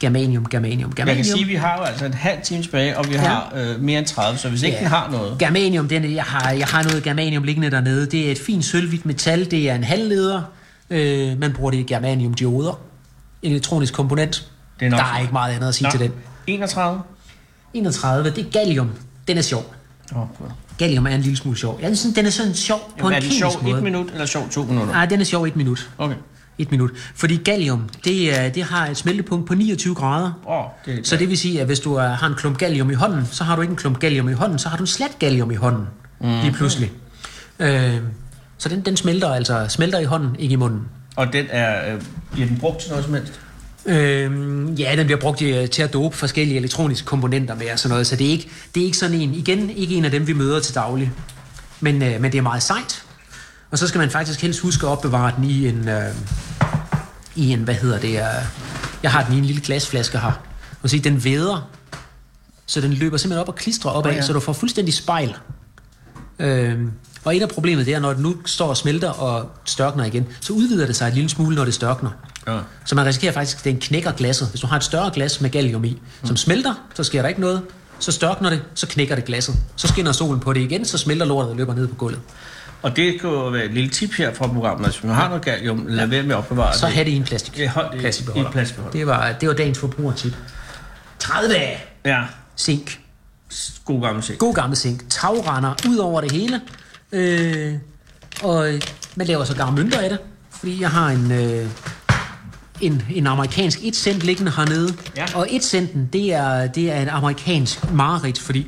Germanium, germanium, germanium. Jeg kan sige, at vi har jo altså en halv time tilbage, og vi Ja. har øh, mere end 30, så hvis ikke Ja. den har noget... Germanium, den, jeg, har, jeg har noget germanium liggende dernede. Det er et fint sølvhvidt metal. Det er en halvleder. Øh, man bruger det i germaniumdioder. En elektronisk komponent. Det er nok Der er ikke meget andet at sige Nå, til den. 31. 31, det er gallium. Den er sjov. Oh, God. Gallium er en lille smule sjov. Jeg synes, den er sådan sjov på Jamen, er en den kemisk sjov måde. et minut, eller sjov to minutter? Nej, den er sjov et minut. Okay. Et minut. Fordi gallium, det, er, det har et smeltepunkt på 29 grader. Oh, det, Så det vil sige, at hvis du er, har en klump gallium i hånden, så har du ikke en klump gallium i hånden, så har du en slat gallium i hånden. Mm. Lige pludselig. Øh, så den, den smelter altså smelter i hånden, ikke i munden. Og den er... Øh, bliver den brugt til noget som helst? Øh, ja, den bliver brugt øh, til at dope forskellige elektroniske komponenter med og sådan noget, så det er ikke, det er ikke sådan en, igen, ikke en af dem, vi møder til daglig. Men, øh, men det er meget sejt. Og så skal man faktisk helst huske at opbevare den i en, øh, i en hvad hedder det, øh, jeg har den i en lille glasflaske her. Og se, den væder, så den løber simpelthen op og klistrer opad, ja. ja. så du får fuldstændig spejl. Øh, og et af problemet det er, når det nu står og smelter og størkner igen, så udvider det sig en lille smule, når det størkner. Ja. Så man risikerer faktisk, at den knækker glasset. Hvis du har et større glas med gallium i, som smelter, så sker der ikke noget. Så størkner det, så knækker det glasset. Så skinner solen på det igen, så smelter lortet og løber ned på gulvet. Og det kan jo være et lille tip her fra programmet. Hvis man har noget gallium, lad være med at opbevare Så det. have det i en plastik. Ja, hold det plastikbeholder. i en plastikbeholder. Det var, det var dagens forbrugertip. 30 Ja, zink. god gammel ting. God gammel zink. Tagrender ud over det hele. Øh, og man laver så gamle mønter af det. Fordi jeg har en, øh, en, en amerikansk 1 cent liggende hernede. Ja. Og 1 centen, det er, det er en amerikansk mareridt, fordi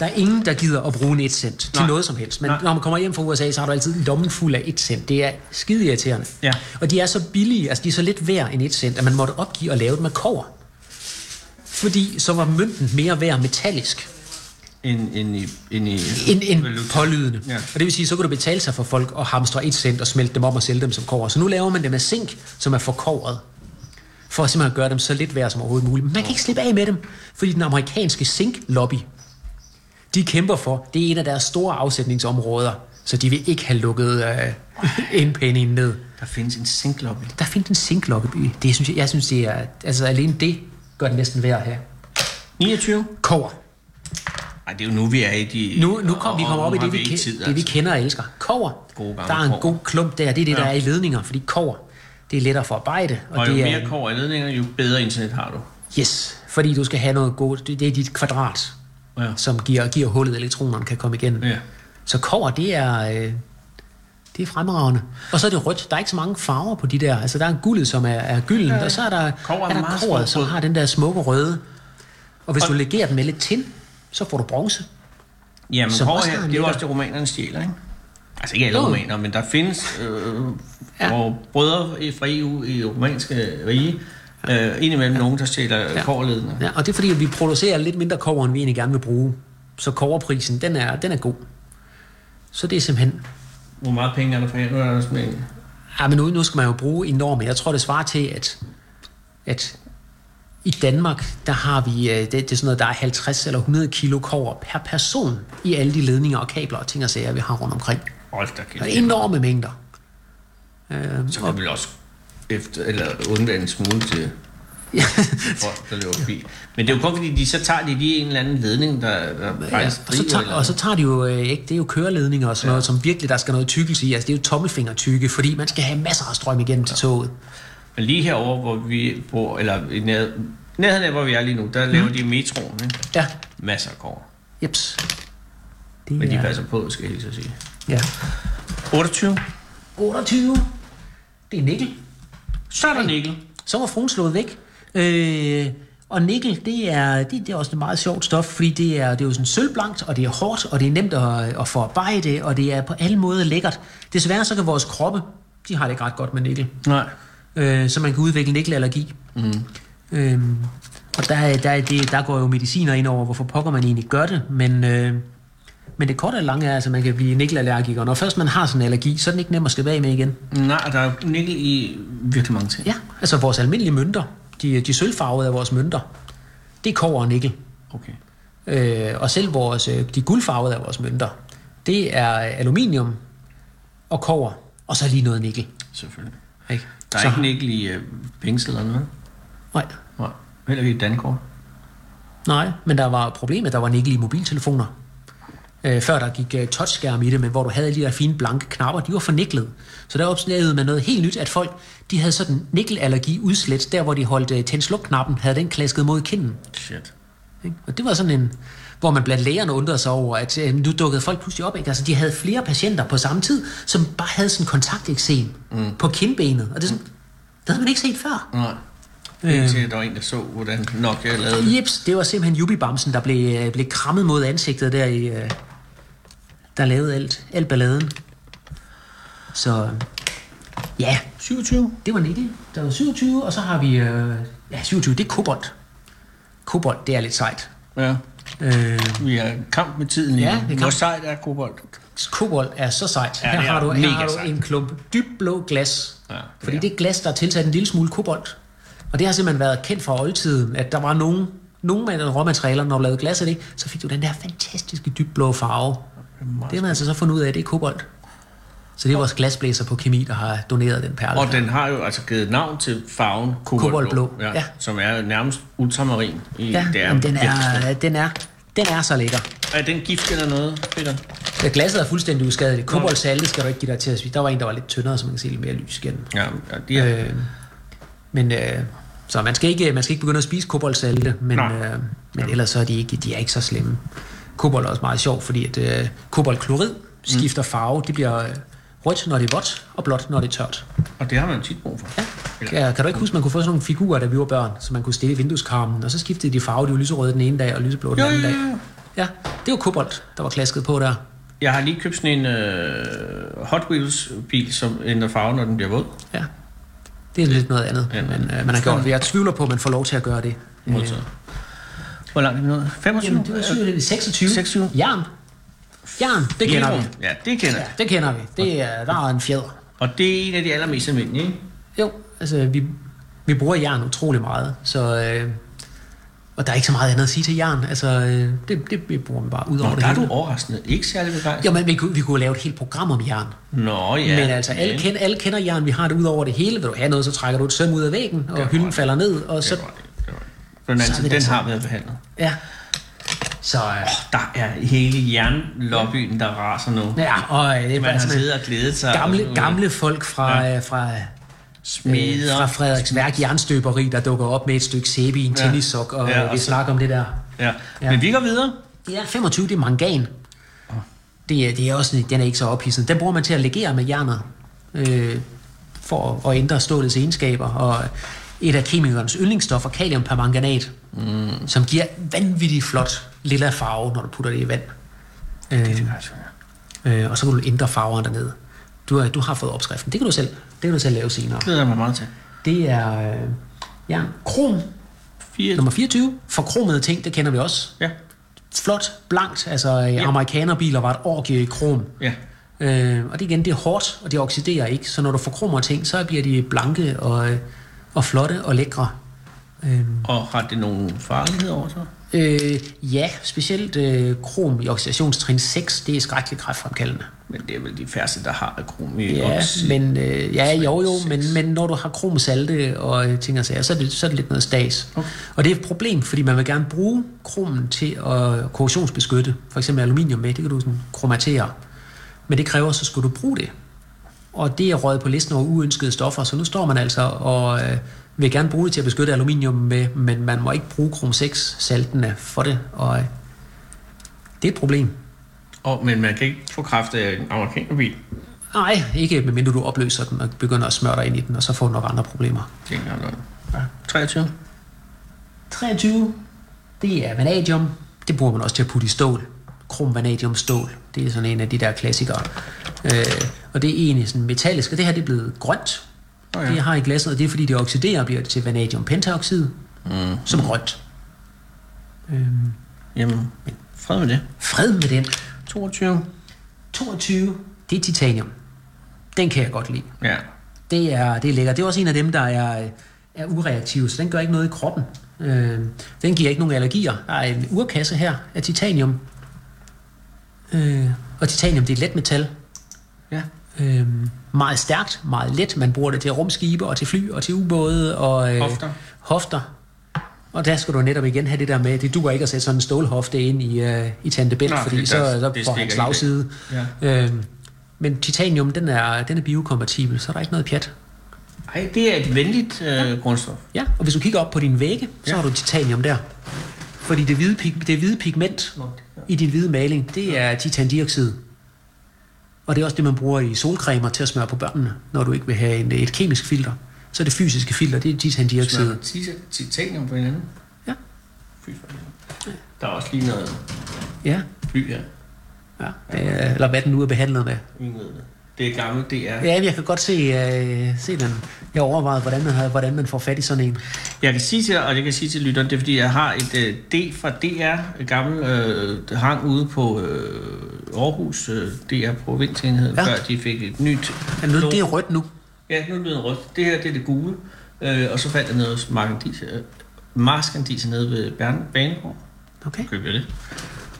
der er ingen, der gider at bruge en 1 cent til Nej. noget som helst. Men Nej. når man kommer hjem fra USA, så har du altid lommen fuld af 1 cent. Det er skide irriterende. Ja. Og de er så billige, altså de er så lidt værd end 1 cent, at man måtte opgive at lave det med kover. Fordi så var mønten mere værd metallisk Ind, ind i, ind i end, end pålydende. Ja. Og det vil sige, så kunne det betale sig for folk at hamstre et cent og smelte dem op og sælge dem som kover. Så nu laver man det med zink, som er forkovret. For at simpelthen gøre dem så lidt værd som overhovedet muligt. Men man kan ikke slippe af med dem, fordi den amerikanske zink-lobby, de kæmper for, det er en af deres store afsætningsområder, så de vil ikke have lukket øh, [LAUGHS] indpændingen ned. Der findes en zinklobby. Der findes en zink-lobby. Det synes jeg, jeg synes, det er, altså alene det gør det næsten værd at have. 29? Kover. Nej, det er jo nu, vi er i de... Nu, nu kom, vi kommer op i det, vi, tid, det, vi altså. kender og elsker. Kover. Gode der er en kobber. god klump der. Det er det, der Ja. er i ledninger, fordi kover, det er lettere for at arbejde. Og, det jo er, mere kår i ledninger, jo bedre internet har du. Yes, fordi du skal have noget godt. Det, det er dit kvadrat, Ja. som giver, giver hullet, elektronerne kan komme igennem. Ja. Så kover, det er, øh, det er fremragende. Og så er det rødt. Der er ikke så mange farver på de der. Altså, der er guldet, som er, er gylden, ja. og så er der, Kobber er er der koret, som har den der smukke røde. Og hvis Og- du legerer den med lidt tin, så får du bronze. Jamen, Som kår også her, det er jo også det, romanerne stjæler, ikke? Altså ikke alle romaner, men der findes øh, Ja. ja. brødre i- fra EU i romanske rige. Øh, indimellem nogen, der stjæler Ja. ja. kårledende. Ja, og det er fordi, at vi producerer lidt mindre kover, end vi egentlig gerne vil bruge. Så koverprisen, den er, den er god. Så det er simpelthen... Hvor meget penge er der for? Nu er der. Ja, men nu, nu skal man jo bruge enormt. Jeg tror, det svarer til, at, at i Danmark, der har vi, øh, det, det er sådan noget, der er 50 eller 100 kilo kover per person i alle de ledninger og kabler og ting og sager, vi har rundt omkring. Hold da er enorme mængder. Øh, Så kan vi også efter, eller undvære en smule til ja, folk, der løber forbi. Men det er jo kun fordi, de så tager de lige en eller anden ledning, der, der ja, og, så tager, og så tager de jo, øh, ikke, det er jo køreledninger og sådan ja. noget, som virkelig, der skal noget tykkelse i. Altså, det er jo tommelfingertykke, fordi man skal have masser af strøm igennem til toget. Men lige herover hvor vi bor, eller i nær, nærheden af, hvor vi er lige nu, der Mhm. laver de metroen, ikke? Ja, Masser af kår. jeps. Det Men de er- passer på, skal jeg helt så sige. Ja. 28. 28. Det er nikkel. Så er der nikkel. Så var fruen slået væk. Øh, og nikkel, det er, det, det er også et meget sjovt stof, fordi det er, det er jo sådan sølvblankt, og det er hårdt, og det er nemt at, at forarbejde, og det er på alle måder lækkert. Desværre så kan vores kroppe, de har det ikke ret godt med nikkel. Nej. Øh, så man kan udvikle nikkelallergi. Mm. Øhm, og der, er- der, er det, der går jo mediciner ind over, hvorfor pokker man egentlig gør det, men... Øh, men det korte og lange er, altså, at man kan blive nikkelallergiker. Når først man har sådan en allergi, så er den ikke nem at slippe af med igen. Nej, der er nikkel i virkelig mange ting. Ja, altså vores almindelige mønter, de, de sølvfarvede af vores mønter, det er kover og nikkel. Okay. Øh, og selv vores, øh, de guldfarvede af vores mønter, det er aluminium og kover, og så lige noget nikkel. Selvfølgelig. Ikke? Der er så, ikke nikkel i uh, pengsedlerne, vel? Nej, Nej. Heller ikke i Dankort. nej, men der var problemet, der var nikkel i mobiltelefoner. Øh, før der gik uh, touchskærm i det, men hvor du havde de der fine blanke knapper, de var forniklet. Så der opdagede man noget helt nyt, at folk de havde sådan nikkelallergi udslet, der hvor de holdt uh, tænd-sluk-knappen, havde den klasket mod kinden. Shit. Og det var sådan en, hvor man blandt lægerne undrede sig over, at øh, nu dukkede folk pludselig op. Ikke? Altså, de havde flere patienter på samme tid, som bare havde sådan kontakteksem mm. på kindbenet. Og det, er sådan, det havde man ikke set før. Nej. Indtil der var en, der så, hvordan Nokia lavede det. Jeps, det var simpelthen Jubibamsen, der blev, øh, blev krammet mod ansigtet der i... øh, Der lavede alt, alt balladen. Så ja, 27. det var nikkel. Der var 27, og så har vi... Øh, ja, 27, det er kobolt. Kobolt, det er lidt sejt. Ja. Øh, Vi er i kamp med tiden Ja, vi er Hvor kamp. sejt er kobolt? Kobolt er så sejt. Ja, her det er har du, her mega har du sejt. en klump dybt blå glas. Ja, det fordi er. det er glas, der er tilsat en lille smule kobolt. Og det har simpelthen været kendt fra oldtiden, at der var nogen, nogle af råmaterialer, når du lavede glas af det, så fik du den der fantastiske dybt blå farve. Det har man altså så fundet ud af, at det er kobolt. Så det er vores glasblæser på kemi, der har doneret den perle. Og her. den har jo altså givet navn til farven koboldblå. Ja, ja. Som er nærmest ultramarin. I, ja, det er den er, den, er, den er så lækker. Er den gift eller noget, Peter? Ja, Glasset er fuldstændig uskadeligt. Koboldsalte skal du ikke give dig til at svise. Der var en, der var lidt tyndere, så man kan se lidt mere lys igen. Ja, ja de er, Øh, men øh, så man skal ikke man skal ikke begynde at spise koboldsalte, men Nej. øh, men ellers så er de ikke de er ikke så slemme. Kobold er også meget sjov, fordi at øh, koboldklorid skifter farve. Det bliver øh, rødt når det er vådt og blåt når det er tørt. og det har man tit brug for. Ja. Ja, kan du ikke huske, man kunne få sådan nogle figurer, da vi var børn, så man kunne stille i vindueskarmen, og så skiftede de farve. De var lyserøde den ene dag og lyseblå den Jo, anden jo, dag. jo. Ja, det var kobold, der var klasket på der. Jeg har lige købt sådan en uh, Hot Wheels bil, som ændrer farve, når den bliver våd. Ja. Det er lidt noget andet, Ja, men øh, man har gjort. Jeg tvivler på, at man får lov til at gøre det. Modtaget. Hvor langt er vi nået? 25? Jamen, det var 27, 26. 26. Jern. Jern, det kender vi. Ja, det kender jeg. Det kender vi. Det er, der er en fjeder. Og det er en af de allermest almindelige, ikke? Jo, altså vi, vi bruger jern utrolig meget, så... Øh, og der er ikke så meget andet at sige til jern. Altså, øh, det, det, vi bruger vi bare ud over Nå, det der er du hele. overraskende ikke særlig begejstret. Jo, men vi, kunne- vi kunne lave et helt program om jern. Nå, ja. Ja, men altså, alle, kender, alle kender jern. Vi har det ud over det hele. Vil du have noget, så trækker du et søm ud af væggen, og Det hylden falder ned. Og så, Det det. det det. På den anden Så er side, vi den der har så. været behandlet. ja. Så, øh, Der er hele jernlobbyen, der raser nu. ja, og øh, det er Man har siddet og glædet sig. gamle, og- gamle folk fra, Ja. ja. fra, Smeder. øh, fra Frederiksværk Jernstøberi, der dukker op med et stykke sæbe i en Ja. tennissok, og Ja, og vi så- snakker om det der. Ja. Ja. Men vi går videre. Ja, 25, det er mangan. Det er, det er også, den er ikke så ophidset. Den bruger man til at legere med jernet, øh, for at ændre stålets egenskaber. Og et af kemikernes yndlingsstoffer, kaliumpermanganat, mm. som giver vanvittigt flot lilla farve, når du putter det i vand. Øh, Øh, og så kan du ændre farverne dernede. Du, har- du har fået opskriften. Det kan du selv, det kan du selv lave senere. Det glæder jeg mig meget til. Det er øh, ja, krom Fire. nummer 24. Forkromede ting, det kender vi også. Ja. Flot, blankt. Altså, ja. amerikanerbiler var et orgie i krom. Ja. Øh, og det igen, det er hårdt, og det oxiderer ikke. Så når du forkromer ting, så bliver de blanke og, øh, og flotte og lækre. Øh, Og har det nogle farligheder over sig? Øh, ja, specielt øh, krom i oxidationstrin 6, det er skrækkeligt kræftfremkaldende. Men det er vel de færreste, der har krom i Ja, men, øh, ja, jo jo, men, men når du har kromsalte og øh, ting og sager, så er det, så er det lidt noget stas. Okay. Og det er et problem, fordi man vil gerne bruge kromen til at korrosionsbeskytte, for eksempel aluminium med, det kan du sådan kromatere. Men det kræver, så skulle du bruge det. Og det er røget på listen over uønskede stoffer, så nu står man altså og øh, vil gerne bruge det til at beskytte aluminium med, men man må ikke bruge krom 6 saltene for det, og øh, det er et problem. Og, men man kan ikke få kraft af en amerikanerbil. Nej, ikke medmindre du opløser den og begynder at smøre dig ind i den, og så får du nok andre problemer. Jeg noget. Ja. 23. 23, det er vanadium. Det bruger man også til at putte i stål. Krom, vanadium, stål. Det er sådan en af de der klassikere. Øh, og det er egentlig sådan metallisk, og det her det er blevet grønt. Oh, Det ja. jeg har i glasset, og det er fordi det oxiderer og bliver det til vanadium pentaoxid, Mm. som grønt. Øhm, Jamen, fred med det. fred med den. 22. 22, det er titanium. Den kan jeg godt lide. Ja. Det er, det er lækkert. Det er også en af dem, der er, er ureaktiv, så den gør ikke noget i kroppen. Øh, den giver ikke nogen allergier. Der er en urkasse her af titanium. Øh, og titanium, det er et let metal. Ja. Øh, meget stærkt, meget let. Man bruger det til rumskibe og til fly og til ubåde og øh, Hofter. hofter. Og der skal du netop igen have det der med, det duer ikke at sætte sådan en stålhofte ind i, øh, i Tante Bælt, Nej, fordi fordi så, så får han slagside. Ja. Øh, men titanium, den er, den er biokompatibel, så er der ikke noget pjat. Ej, det er et venligt øh, grundstof. Ja, og hvis du kigger op på din vægge, så Ja. har du titanium der. Fordi det hvide, pig, det hvide pigment i din hvide maling, det er titandioxid. Og det er også det, man bruger i solcremer til at smøre på børnene, når du ikke vil have en, et kemisk filter. Så det fysiske filter, det er titandioxid. Tit- titanium på hinanden. Ja. Fy for. Der er også lige noget Ja, bly her. ja. Øh, eller hvad den nu er behandlet med. Ingen ved det. Det er gammelt, det er. Ja, jeg kan godt se, øh, se den. Jeg overvejede, hvordan man, hvordan man får fat i sådan en. Jeg kan sige til og jeg kan sige til lytteren, det er fordi, jeg har et øh, D fra DR, et gammelt, øh, det hang ude på øh, Aarhus, øh, DR provinsenheden, Ja. før de fik et nyt. Ja, nu, det er rødt nu. Ja, nu er det rødt. Det her, det er det gule. Øh, og så fandt jeg noget markandis, øh, marskandis nede ved Bern, Banegård. Okay. Købte jeg det.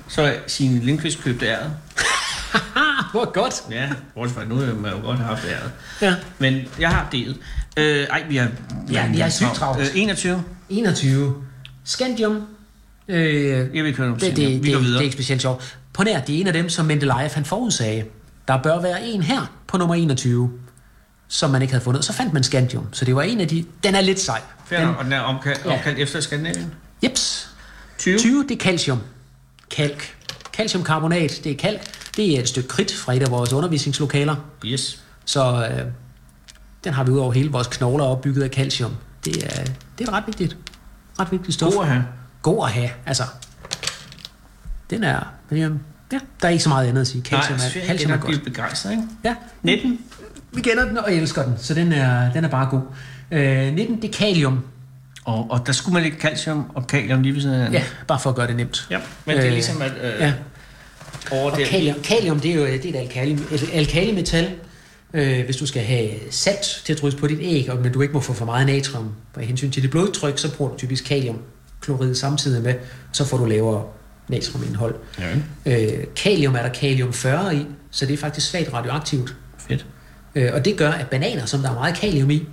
Så Signe Lindqvist købte æret. [LAUGHS] [LAUGHS] Hvor godt. Ja, bortset fra, nu har man jo godt haft æret. Ja. Men jeg har delt. Øh, ej, vi har... Ja, vi har sygt travlt. Øh, 21. 21. Scandium. Øh, Jeg vil køre det, det, det, Vi går det, videre. det er ikke specielt sjovt. På nær, det er en af dem, som Mendeleev han forudsagde. Der bør være en her på nummer 21, som man ikke havde fundet. Så fandt man scandium, så det var en af de... Den er lidt sej. Fair nok, og den er omkaldt, Ja. omkaldt efter Skandinavien. Jeps. 20. 20, det er calcium. Kalk. Calciumkarbonat, det er kalk. Det er et stykke kridt fra et af vores undervisningslokaler. Yes. Så øh, den har vi ud over hele vores knogler opbygget af calcium. Det er, det er ret vigtigt. Ret vigtigt stof. God at have. god at have. Altså, den er... men, øhm, Ja, der er ikke så meget andet at sige. Nej, Calcium jeg er, synes, calcium er godt. er begejstret, ikke? Ja, 19. vi kender den og elsker den, så den er, den er bare god. Øh, 19, det er kalium. Og, og der skulle man lægge calcium og kalium lige ved siden af. Ja, bare for at gøre det nemt. ja. Men det er Øh, ligesom at... Øh, Ja, over og det. kalium, kalium det er jo det er et, alkali, et alkalimetal. Øh, hvis du skal have salt til at drysse på dit æg, og, men du ikke må få for meget natrium på hensyn til dit blodtryk, så bruger du typisk kaliumklorid samtidig med, så får du lavere natriumindhold. Ja, Øh, kalium er der kalium 40 i, så det er faktisk svagt radioaktivt. fedt. Øh, og det gør, at bananer, som der er meget kalium i,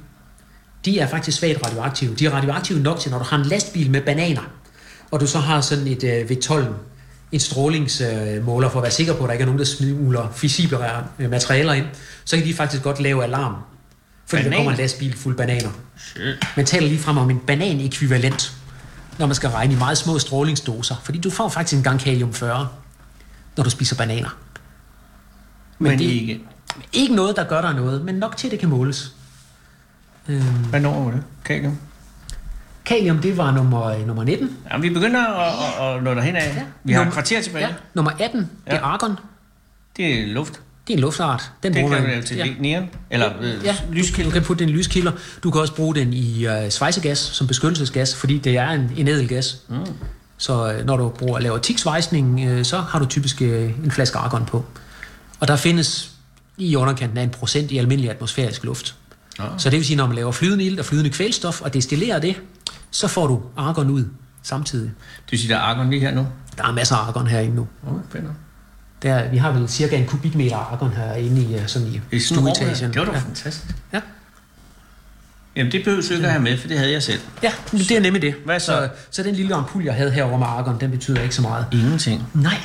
de er faktisk svagt radioaktive. De er radioaktive nok til, når du har en lastbil med bananer, og du så har sådan et øh, V12, en strålingsmåler for at være sikker på, at der ikke er nogen, der smuler fissible øh, materialer ind, så kan de faktisk godt lave alarm. Fordi der Banan? kommer en lastbil fuld bananer. Shit. Man taler lige frem om en banan-ekvivalent, når man skal regne i meget små strålingsdoser. Fordi du får faktisk en gang kalium 40, når du spiser bananer. Men, men det- ikke. Ikke noget, der gør dig noget, men nok til, at det kan måles. Øhm, Hvad når var det? Kalium? kalium, det var nummer, nummer 19. Ja, vi begynder at, at, at nå derhen af. Ja. Vi har et Nummer- kvarter tilbage. Ja. Nummer 18, det er argon. Det er luft. Det er en luftart. Den Det bruger kan man- lave til ja. neon. Eller øh, Ja, lyskilde. du kan putte den i lyskilder. Du kan også bruge den i øh, svejsegas som beskyttelsesgas, fordi det er en, en ædelgas. Mm. Så øh, når du bruger, laver tiksvejsning, øh, så har du typisk øh, en flaske argon på. Og der findes i underkanten af en procent i almindelig atmosfærisk luft. Ah. Så det vil sige, når man laver flydende ilt og flydende kvælstof og destillerer det, så får du argon ud samtidig. Det vil sige, der er argon lige her nu. Der er masser af argon herinde nu. Oh, spændende. Der, vi har vel cirka en kubikmeter argon herinde i, øh, sådan i, er en stueetagen. Det var da ja. fantastisk. Ja. Jamen, det behøver du ikke at have med, for det havde jeg selv. Ja, det er nemlig det. Hvad så? så? Så den lille ampul, jeg havde herovre med argon, den betyder ikke så meget. Ingenting. Nej.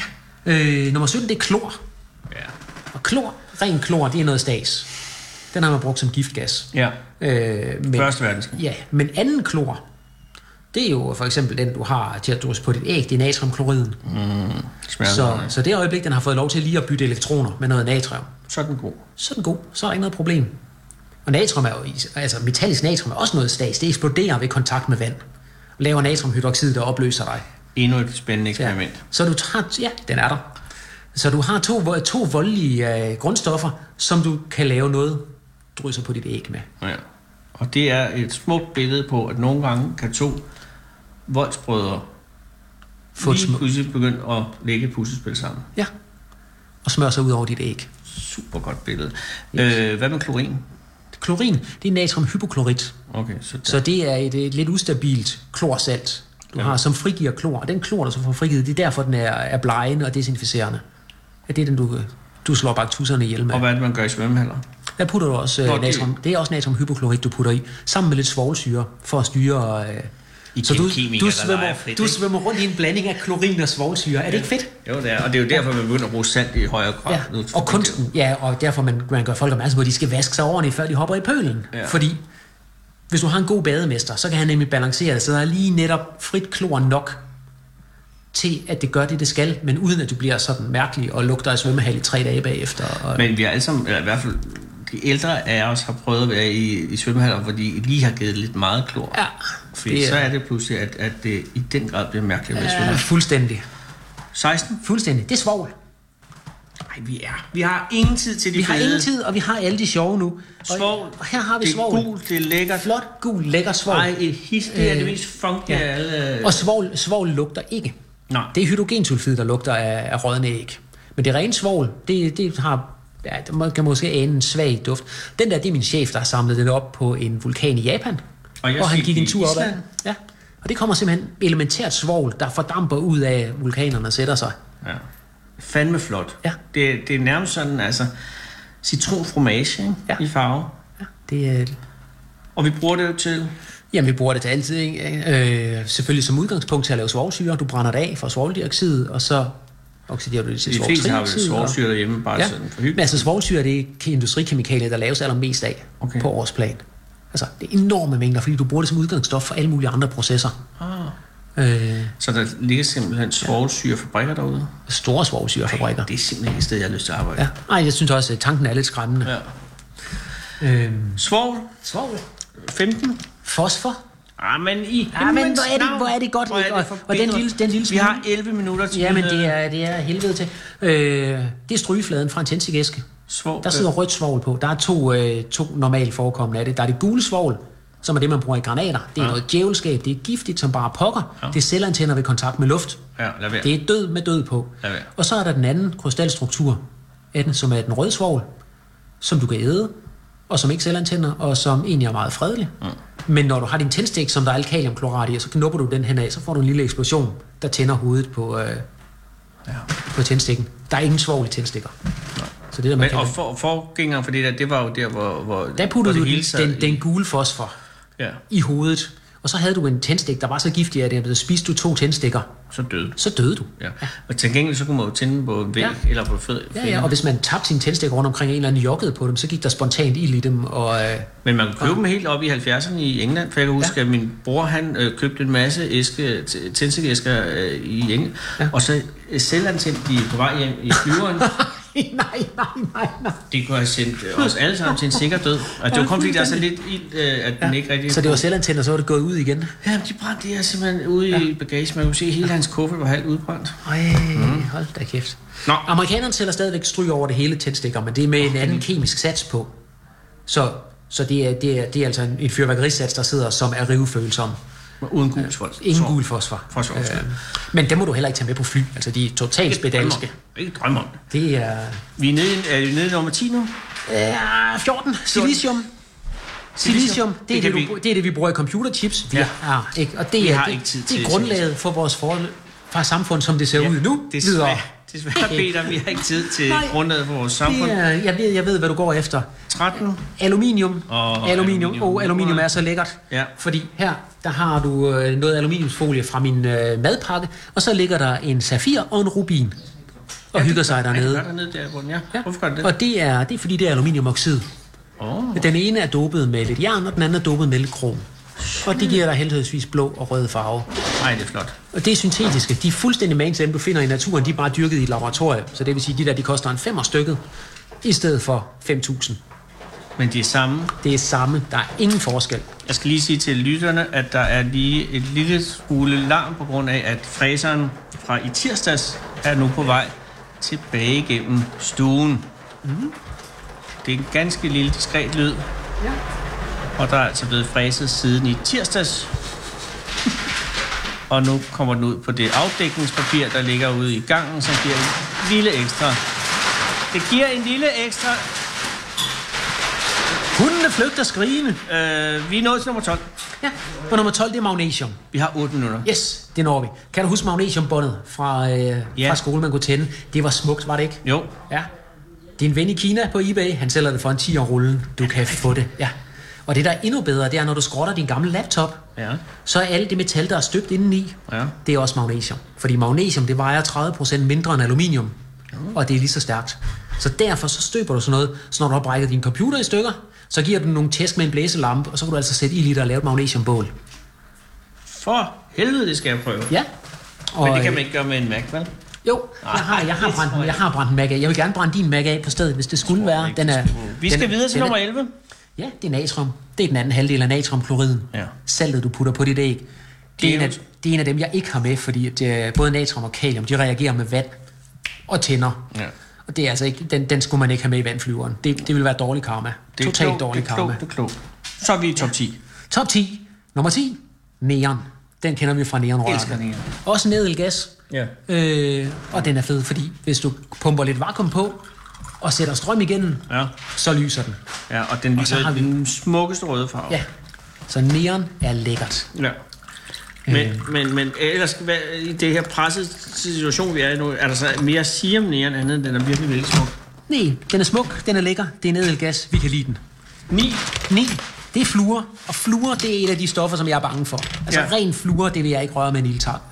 Øh, nummer 17, det er klor. Ja. Og klor, ren klor, det er noget stas. Den har man brugt som giftgas. Ja. Øh, men, Første verdenskrig. Ja, men anden klor, det er jo for eksempel den, du har til at drysse på dit æg, det er natriumkloriden. Smager Så, så det øjeblik, den har fået lov til lige at bytte elektroner med noget natrium, Så er den god. så er den god. Så er der ikke noget problem. Og natrium er jo, altså metallisk natrium er også noget stas. Det eksploderer ved kontakt med vand. Og laver natriumhydroxid, der opløser dig. Endnu et spændende eksperiment. Ja. Så du tager, ja, den er der. Så du har to, to voldelige øh, grundstoffer, som du kan lave noget drysser på dit æg med. Ja. Og det er et smukt billede på, at nogle gange kan to voldsbrødre Få lige pludselig begynde at lægge puslespil sammen. ja. Og smøre sig ud over dit æg. Super godt billede. Øh, hvad med klorin? Klorin, det er natriumhypoklorit. Okay, så, Så det er et, et lidt ustabilt klorsalt, du Ja. har, som frigiver klor. Og den klor, der så får frigivet, det er derfor, den er, er blegende og desinficerende. Ja, det er den, du, du slår baktusserne ihjel med. og hvad er det, man gør i svømmehaller? Der putter du også øh, det- natrium. Det er også natriumhypoklorit, du putter i, sammen med lidt svovlsyre, for at styre... Øh, I så du, du, svømmer, frit, du ikke? svømmer rundt i en blanding af klorin og svovlsyre. Er det ikke fedt? Jo, det er. Og det er jo derfor, man begynder at bruge salt i højere grad. Ja. nu. Og kunsten, ja, og derfor man, man gør folk opmærksom på, at de skal vaske sig ordentligt, før de hopper i pølen. Ja. Fordi hvis du har en god bademester, så kan han nemlig balancere det, så der er lige netop frit klor nok til, at det gør det, det skal, men uden at du bliver sådan mærkelig og lugter af svømmehal i tre dage bagefter. Og, Men vi har alle sammen, eller i hvert fald de ældre af os, har prøvet at være i, i svømmehaller, hvor de lige har givet lidt meget klor. ja, Fordi det så er, er det pludselig, at, at det i den grad bliver mærkeligt at være ja, svømme. fuldstændig. 16? Fuldstændig. Det er svovl. Nej, vi er. Vi har ingen tid til de Vi har fede. ingen tid, og vi har alle de sjove nu. Og, Svovl. og her har vi Det er svovl. gult, det er lækkert. Flot, gul, lækker svovl. Nej, et his, det er det Øh, mest funky ja. af alle. Og svovl, svovl lugter ikke. Nej. Det er hydrogensulfid, der lugter af, af rådne æg. Men det rene svovl, det, det har ja, det må- kan måske ane en svag duft. Den der, det er min chef, der har samlet den op på en vulkan i Japan. Og jeg hvor han gik en tur op ad. Ja. Og det kommer simpelthen elementært svovl, der fordamper ud af vulkanerne og sætter sig. Ja. Fandme flot. Ja. Det, det er nærmest sådan, altså, citronfromage? Ja. i farve. Ja, det er... Og vi bruger det jo til... Jamen, vi bruger det til altid. Ikke? Øh, selvfølgelig som udgangspunkt til at lave svovlsyre. Du brænder det af for svovldioxid, og så oxiderer du det til De fleste har vel svovlsyre derhjemme, bare Ja, sådan for men hyggeligt. altså svovlsyre, det er industrikemikalier, der laves allermest af Okay. på årsplan. Altså, det er enorme mængder, fordi du bruger det som udgangsstof for alle mulige andre processer. Ah. Øh, Så der ligger simpelthen svovlsyrefabrikker derude. store svovlsyrefabrikker. Det er simpelthen et sted, jeg har lyst til at arbejde. Ja. Ej, jeg synes også, at tanken er lidt skræmmende. ja. Øh, Svovl, svovl. 15. Fosfor. Ah, men i Ja, men hvor er det- hvor er det godt, hvor er det Og- og den lille- den lille Vi smule- har 11 minutter til Ja, men det er, det er helvede til. Øh, det er strygefladen fra en tændstikæske. svovl. Der sidder rødt svovl på. Der er to, øh, to normalt forekommende af det. Der er det gule svovl, som er det, man bruger i granater. Det er Ja. noget djævelskab. Det er giftigt som bare pokker. Ja. Ja. Det er selvantænder ved kontakt med luft. Ja, lad være. Det er død med død på. Lad være. Og så er der den anden krystalstruktur af den, som er den røde svovl, som du kan æde, og som ikke selvantænder, og som egentlig er meget fredelig. Mm. Men når du har din tændstik, som der er alkaliumklorat i, og så knupper du den hen af, så får du en lille eksplosion, der tænder hovedet på, øh, Ja. på tændstikken. Der er ingen svovl i tændstikker. Så det der, man Men, kan... og for, forgængeren for det der, det var jo der, hvor, hvor Der puttede hvor du den, den, den gule fosfor Ja, i hovedet, og så havde du en tændstik, der var så giftig, at det spiste du to tændstikker, så døde. så døde du. Ja. Og til gengæld så kunne man jo tænde på væg, Ja. eller på fed. Ja, ja, og hvis man tabte sine tændstikker rundt omkring en eller anden joggede på dem, så gik der spontant ild i dem, og øh, Men man kunne købe dem helt op i 70'erne i England, for jeg kan huske, ja. at min bror han øh, købte en masse æske, tændstikæsker øh, i England, ja. Og så øh, selvantændt de på vej hjem i flyveren, [LAUGHS] [LAUGHS] nej, nej, nej, nej. Det kunne have sendt øh, os alle sammen til en sikker død. Og det var kun fordi, der er så lidt ild, øh, at den ikke rigtig... Så det var selvantændt, og så var det gået ud igen. Ja, de brændte det her simpelthen ude i bagagen. Man kunne se, at hele hans kuffert var halvt udbrændt. Ej, mm. hold da kæft. Nå. Amerikanerne sælger stadigvæk stryg over det hele tændstikker, men det er med en anden kemisk sats på. Så, så det, er, det, er, det er altså en, en fyrværkerisats, der sidder, som er rivefølsom. Uden gul folk. Ingen gul fosfor. Fosfor, ja. men det må du heller ikke tage med på fly. Altså, de er totalt spedalske. Ikke drømme om det. Det er... Vi er nede, er vi nede i nummer 10 nu? Ja, 14. Silicium. Silicium, det er Det det, kan det, vi- du, det er det, vi bruger i computerchips. Vi Ja. ja. har, ikke? Og det Vi er, har det, ikke tid det til er grundlaget for vores forhold fra samfund, som det ser ud nu. Desværre, videre. Desværre Peter, vi har ikke tid til Nej. grundlaget for vores Det samfund. er, jeg, ved, jeg ved, hvad du går efter. 13. Aluminium. Og aluminium. aluminium. Og aluminium er så lækkert. Ja. Fordi her, der har du øh, noget aluminiumsfolie fra min øh, madpakke, og så ligger der en safir og en rubin. Og hygger sig Ej, det dernede. gør dernede der, hvor den er. Ja. Hvorfor gør det det? Og det er, det er fordi, det er aluminiumoxid. Oh. Den ene er dopet med lidt jern, og den anden er dopet med lidt krom. Og det giver dig heldigvis blå og rød farve. Ej, det er flot. Og det er syntetiske. De er fuldstændig magen til dem, du finder i naturen. De er bare dyrket i et laboratorium. Så det vil sige, at de der de koster en femmer stykket, i stedet for 5.000. Men de er samme. Det er samme. Der er ingen forskel. Jeg skal lige sige til lytterne, at der er lige et lille smule larm på grund af, at fræseren fra i tirsdags er nu på vej tilbage igennem stuen. Mm. Det er en ganske lille diskret lyd. Ja. Og der er altså blevet fræset siden i tirsdags. Og nu kommer den ud på det afdækningspapir, der ligger ude i gangen, som giver en lille ekstra. Det giver en lille ekstra. Hundene flygter skrigende. Øh, vi er nået til nummer 12. Ja. Og nummer 12, det er magnesium. Vi har 8 minutter. Yes, det når vi. Kan du huske magnesiumbåndet fra, øh, Ja. fra skole, man kunne tænde? Det var smukt, var det ikke? Jo, Ja. Din ven i Kina på eBay, han sælger det for en 10 år rullen. Du kan få det. Ja. Og det, der er endnu bedre, det er, når du skrotter din gamle laptop, Ja. så er alt det metal, der er støbt indeni, Ja. det er også magnesium. Fordi magnesium, det vejer 30% mindre end aluminium. Og det er lige så stærkt. Så derfor så støber du sådan noget, så når du har brækket din computer i stykker, så giver du den nogle tæsk med en blæselampe, og så kan du altså sætte i lidt og lave et magnesiumbål. For helvede, det skal jeg prøve. Ja. Og, Men det kan øh, man ikke gøre med en Mac, vel? Jo, jeg har, jeg har, det brændt, jeg har brændt en Mac af. Jeg vil gerne brænde din Mac af på stedet, hvis det skulle være. Den er, Vi skal den er- videre til den er- nummer 11. Ja, det er natrium. Det er den anden halvdel af natriumkloriden. Ja. Saltet, du putter på dit æg. Det Det er, en af, det er en af dem, jeg ikke har med, fordi at, øh, både natrium og kalium, de reagerer med vand og tænder. Ja. Og det er altså ikke, den, den skulle man ikke have med i vandflyveren. Det, det vil være dårlig karma. Det er Totalt klogt, dårlig det er karma. klogt, det er klogt. Så er vi i top 10. Top 10. Nummer 10. Neon. Den kender vi fra Elsker neonrørene. neon. Også en edelgas. Ja. Øh, og den er fed, fordi hvis du pumper lidt vakuum på og sætter strøm igennem, Ja. så lyser den. Ja, og den Og så lyser har vi- den smukkeste røde farve. Ja. Så neon er lækkert. ja. Men, men, men ellers, hvad, i det her presset situation, vi er i nu, er der så mere at sige om næren andet, end den er virkelig, virkelig smuk. Nej, den er smuk, den er lækker, det er en edelgas, vi kan lide den. 9. 9, det er fluor, og fluor, det er et af de stoffer, som jeg er bange for. Altså Ja. ren fluor, det vil jeg ikke røre med en ildtang.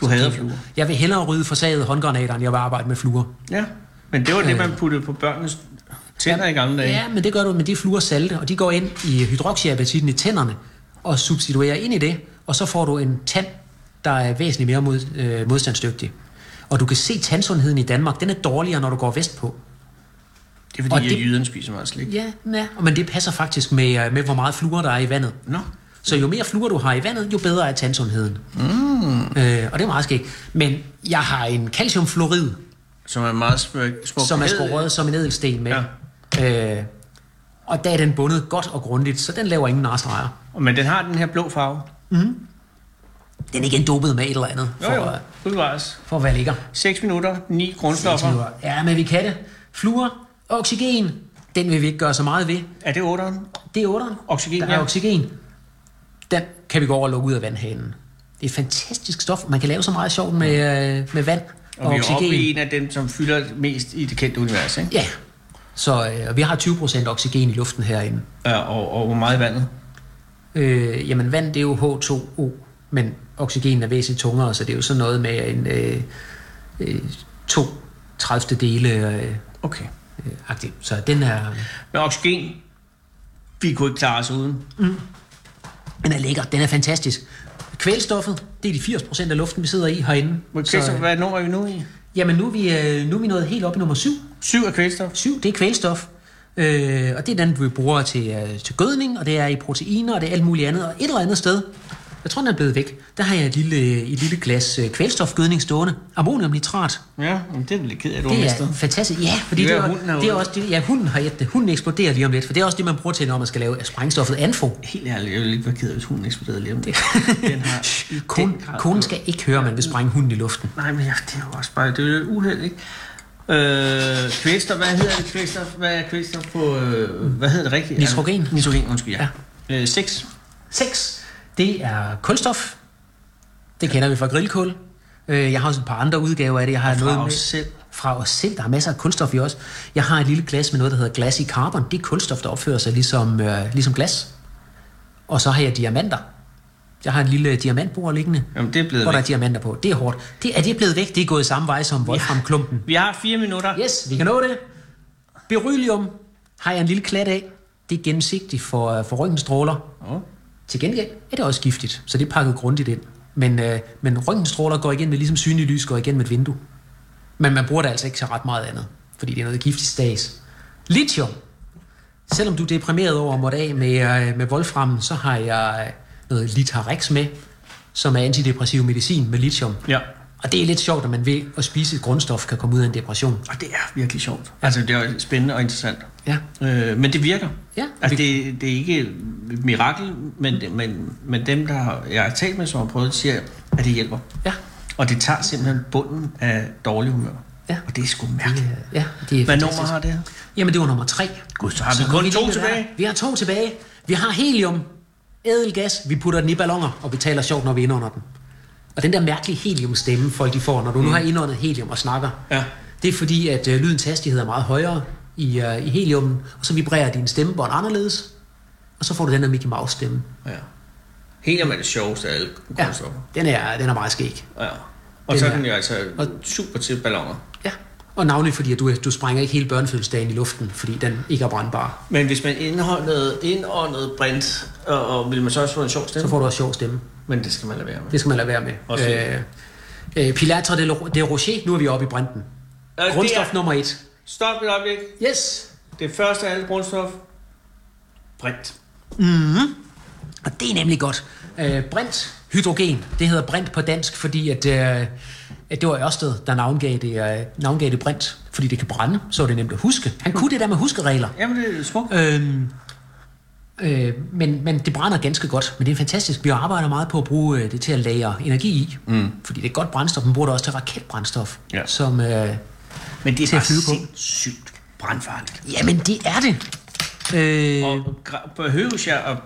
Du hader fluer. Jeg vil hellere rydde forsaget håndgranater, end jeg vil arbejde med fluor. Ja. Men det var det, Øh. man puttede på børnenes tænder i gamle dage. Ja, men det gør du med de fluor salte, og de går ind i hydroxyapatitten i tænderne og substituerer ind i det, og så får du en tand, der er væsentligt mere mod, øh, modstandsdygtig. Og du kan se tandsundheden i Danmark, den er dårligere, når du går vestpå. Det er fordi, Og det- jyderne spiser meget slik. Ja, ja. men det passer faktisk med, øh, med, hvor meget fluor der er i vandet. Nå. Så jo mere fluor du har i vandet, jo bedre er tandsundheden. Mm. Øh, og det er meget skægt. Men jeg har en calciumfluorid, Som er meget smuk. smuk som er skåret som en edelsten med. Ja. Øh, og der er den bundet godt og grundigt, så den laver ingen narstreger. Men den har den her blå farve. Den er igen dopet med et eller andet, for, jo. for være lækker. 6 minutter, 9 grundstoffer. Ja, men vi kan det. Fluor, oxygen, den vil vi ikke gøre så meget ved. Er det 8'eren? Det er 8'eren. Oxygen, Der ja. er oxygen. Den kan vi gå over og lukke ud af vandhanen. Det er et fantastisk stof. Man kan lave så meget sjovt med, øh, med vand og, Og vi er oxygen. oppe i en af dem, som fylder mest i det kendte univers, ikke? Ja. Så øh, vi har 20% oxygen i luften herinde. Ja, og, og hvor meget i vandet? Øh, jamen vand, det er jo H2O, men oxygen er væsentligt tungere, så det er jo sådan noget med en øh, øh, to 30 dele øh, Okay. øh, agtig. Så den er, Men oxygen, vi kunne ikke klare os uden. den er lækker, den er fantastisk. Kvælstoffet, det er de 80% af luften, vi sidder i herinde. Okay, så, så hvad nummer er vi nu i? Jamen nu er, vi, øh, nu er vi nået helt op i nummer 7. Syv er kvælstof. 7, det er kvælstof. Øh, og det er den, vi bruger til, øh, til gødning, og det er i proteiner, og det er alt muligt andet. Og et eller andet sted, jeg tror, den er blevet væk, der har jeg et lille, et lille glas øh, kvælstofgødning stående. Ammoniumnitrat. Ja, men det er lidt ked af, du Det er fantastisk. Ja, fordi Det det, er, hunden det er også det, ja, hunden har et det. Hunden eksploderer lige om lidt, for det er også det, man bruger til, når man skal lave sprængstoffet anfo. Helt ærligt, jeg ville ikke være ked af, hvis hunden eksploderede lige om det. [LAUGHS] Den har den Konen, skal ikke høre, at man vil sprænge hunden i luften. Nej, men ja, det er jo også bare, det er jo uheld, ikke? Øh, kvælstof, hvad hedder det kvælstof? Hvad er kvælstof på, øh, hvad hedder det rigtigt? Nitrogen. Nitrogen, undskyld, ja. ja. Øh, 6. 6. Det er kulstof. Det kender vi fra grillkul. Øh, Jeg har også et par andre udgaver af det. Jeg har Og fra noget os med, selv. Fra os selv. Der er masser af kulstof i os. Jeg har et lille glas med noget, der hedder glassy carbon. Det er kulstof, der opfører sig ligesom, øh, ligesom glas. Og så har jeg diamanter. Jeg har et lille diamantbord liggende, Jamen, det er blevet hvor der er væk. diamanter på. Det er hårdt. Det er det blevet væk. Det er gået samme vej som Wolfram-klumpen. Vi har fire minutter. Yes, vi kan nå det. Beryllium har jeg en lille klat af. Det er gennemsigtigt for, øh, for røntgenstråler. Oh. Til gengæld er det også giftigt, så det er pakket grundigt ind. Men, øh, men røntgenstråler går igen med, ligesom synlig lys går igen med et vindue. Men man bruger det altså ikke så ret meget andet, fordi det er noget giftigt stads. Lithium. Selvom du er deprimeret over at af med, øh, med Wolfram, så har jeg øh, noget Litarex med, som er antidepressiv medicin med lithium. Ja. Og det er lidt sjovt, at man ved at spise et grundstof kan komme ud af en depression. Og det er virkelig sjovt. Altså, det er spændende og interessant. Ja. Øh, men det virker. Ja. Altså, det, det er ikke et mirakel, men, men, men dem, der har, jeg har talt med, som har prøvet, siger, at det hjælper. Ja. Og det tager simpelthen bunden af dårlig humør. Ja. Og det er sgu mærkeligt. Ja, det er Hvad fantastisk. nummer har det her? Jamen, det var nummer tre. Gud, så har vi Så kun går to tilbage. der. Vi har to tilbage. Vi har helium, ædelgas. Vi putter den i ballonger, og vi taler sjovt, når vi indånder den. Og den der mærkelige heliumstemme, folk de får, når du mm. nu har indåndet helium og snakker, Ja. det er fordi, at øh, lydens hastighed er meget højere i, øh, i heliummen, og så vibrerer din stemmebånd anderledes, og så får du den der Mickey Mouse stemme. Ja. Helium er det sjoveste af alle Ja, den er, den er meget skæg. Ja. Og Den så er den jo altså og- super til balloner. Ja. Og navnlig fordi, at du, du sprænger ikke hele børnefødselsdagen i luften, fordi den ikke er brandbar. Men hvis man indåndede, indåndede brint, og, og vil man så også få en sjov Så stemme? får du også sjov stemme. Men det skal man lade være med. Det skal man lade være med. Også Øh, øh, Pilatre de, de Rocher, nu er vi oppe i brinten. Øh, Grundstof er- nummer et. Stop et øjeblik. Yes. Det første af alle grundstof. Brint. Og det er nemlig godt. Øh, brint, hydrogen, det hedder brint på dansk, fordi at, øh, at det var Ørsted, der navngav det, øh, navngav det brint, fordi det kan brænde, så er det nemt at huske. Han kunne det der med huskeregler. Jamen, det er smukt. Øhm, øh, men, men det brænder ganske godt. Men det er fantastisk. Vi arbejder meget på at bruge øh, det til at lagre energi i. Mm. Fordi det er godt brændstof. Man bruger det også til raketbrændstof. Ja. Som, øh, Men det er bare sindssygt brandfarligt. jamen, det er det. Øh, Og behøves jeg at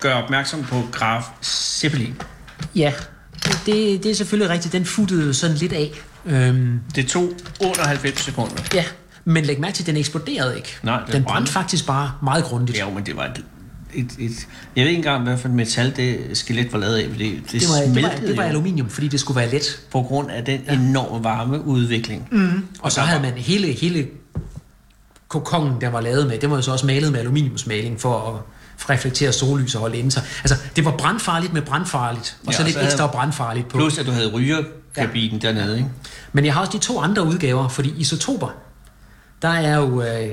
gøre opmærksom på Graf Zeppelin. ja, det, det er selvfølgelig rigtigt. Den futtede sådan lidt af. Øhm, Det tog under 90 sekunder. ja, men læg mærke til, at den eksploderede ikke. Nej, den den brændte. faktisk bare meget grundigt. Ja, men det var et, et, et... Jeg ved ikke engang, hvad for et metal det skelet var lavet af. Det, det, Det var, det, var, det var aluminium, fordi det skulle være let. på grund af den enorme varmeudvikling. Mm. Og så havde man hele, hele kokongen, der var lavet med, det var jo så også malet med aluminiumsmaling for at reflektere sollys og holde inde sig. Altså, det var brandfarligt med brandfarligt, og Ja, så lidt så havde- ekstra brandfarligt på. Plus, at du havde rygerkabinen ja. dernede, ikke? Men jeg har også de to andre udgaver, fordi isotoper, der er jo øh,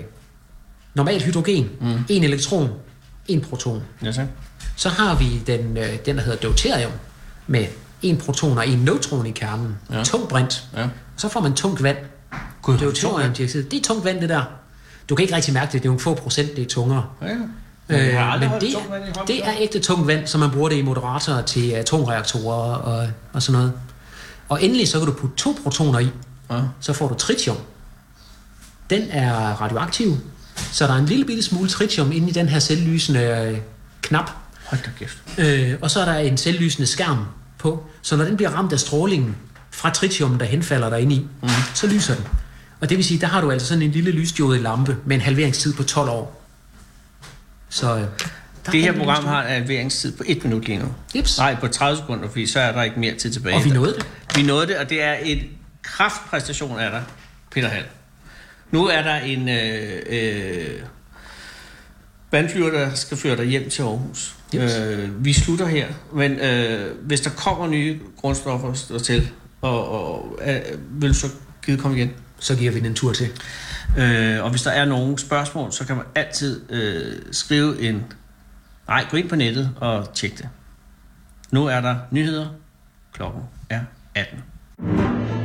normalt hydrogen, mm. en elektron, en proton. Ja, så. Så har vi den, øh, den der hedder deuterium, med en proton og en neutron i kernen. Ja. Tung brint. Ja. Så får man tungt vand. Gud, Deuteriumdioxid, det er tungt vand, det der. Du kan ikke rigtig mærke det, det er nogle få procent, det er tungere. Ja, ja. Øh, men det, det er ægte tungt vand, så man bruger det i moderatorer til atomreaktorer og, og sådan noget. Og endelig så kan du putte to protoner i, Ja. så får du tritium. Den er radioaktiv, så der er en lille bitte smule tritium inde i den her selvlysende øh, knap. Hold da kæft. Øh, og så er der en selvlysende skærm på, så når den bliver ramt af strålingen fra tritium, der henfalder der i, mm. så lyser den. Og det vil sige, der har du altså sådan en lille lysdiode lampe med en halveringstid på 12 år. Så øh, Det er her program har en halveringstid på 1 minut lige nu. Jeps. Nej, på 30 sekunder, fordi så er der ikke mere tid tilbage. Og vi nåede det. Vi nåede det, og det er et kraftpræstation af dig, Peter Hall. Nu er der en øh, øh, vandflyver, der skal føre dig hjem til Aarhus. Jeps. Øh, vi slutter her, men øh, hvis der kommer nye grundstoffer til, og, og øh, vil du så givet komme igen? Så giver vi den en tur til. Øh, og hvis der er nogle spørgsmål, så kan man altid øh, skrive en... Nej, gå ind på nettet og tjek det. Nu er der nyheder. Klokken er 18.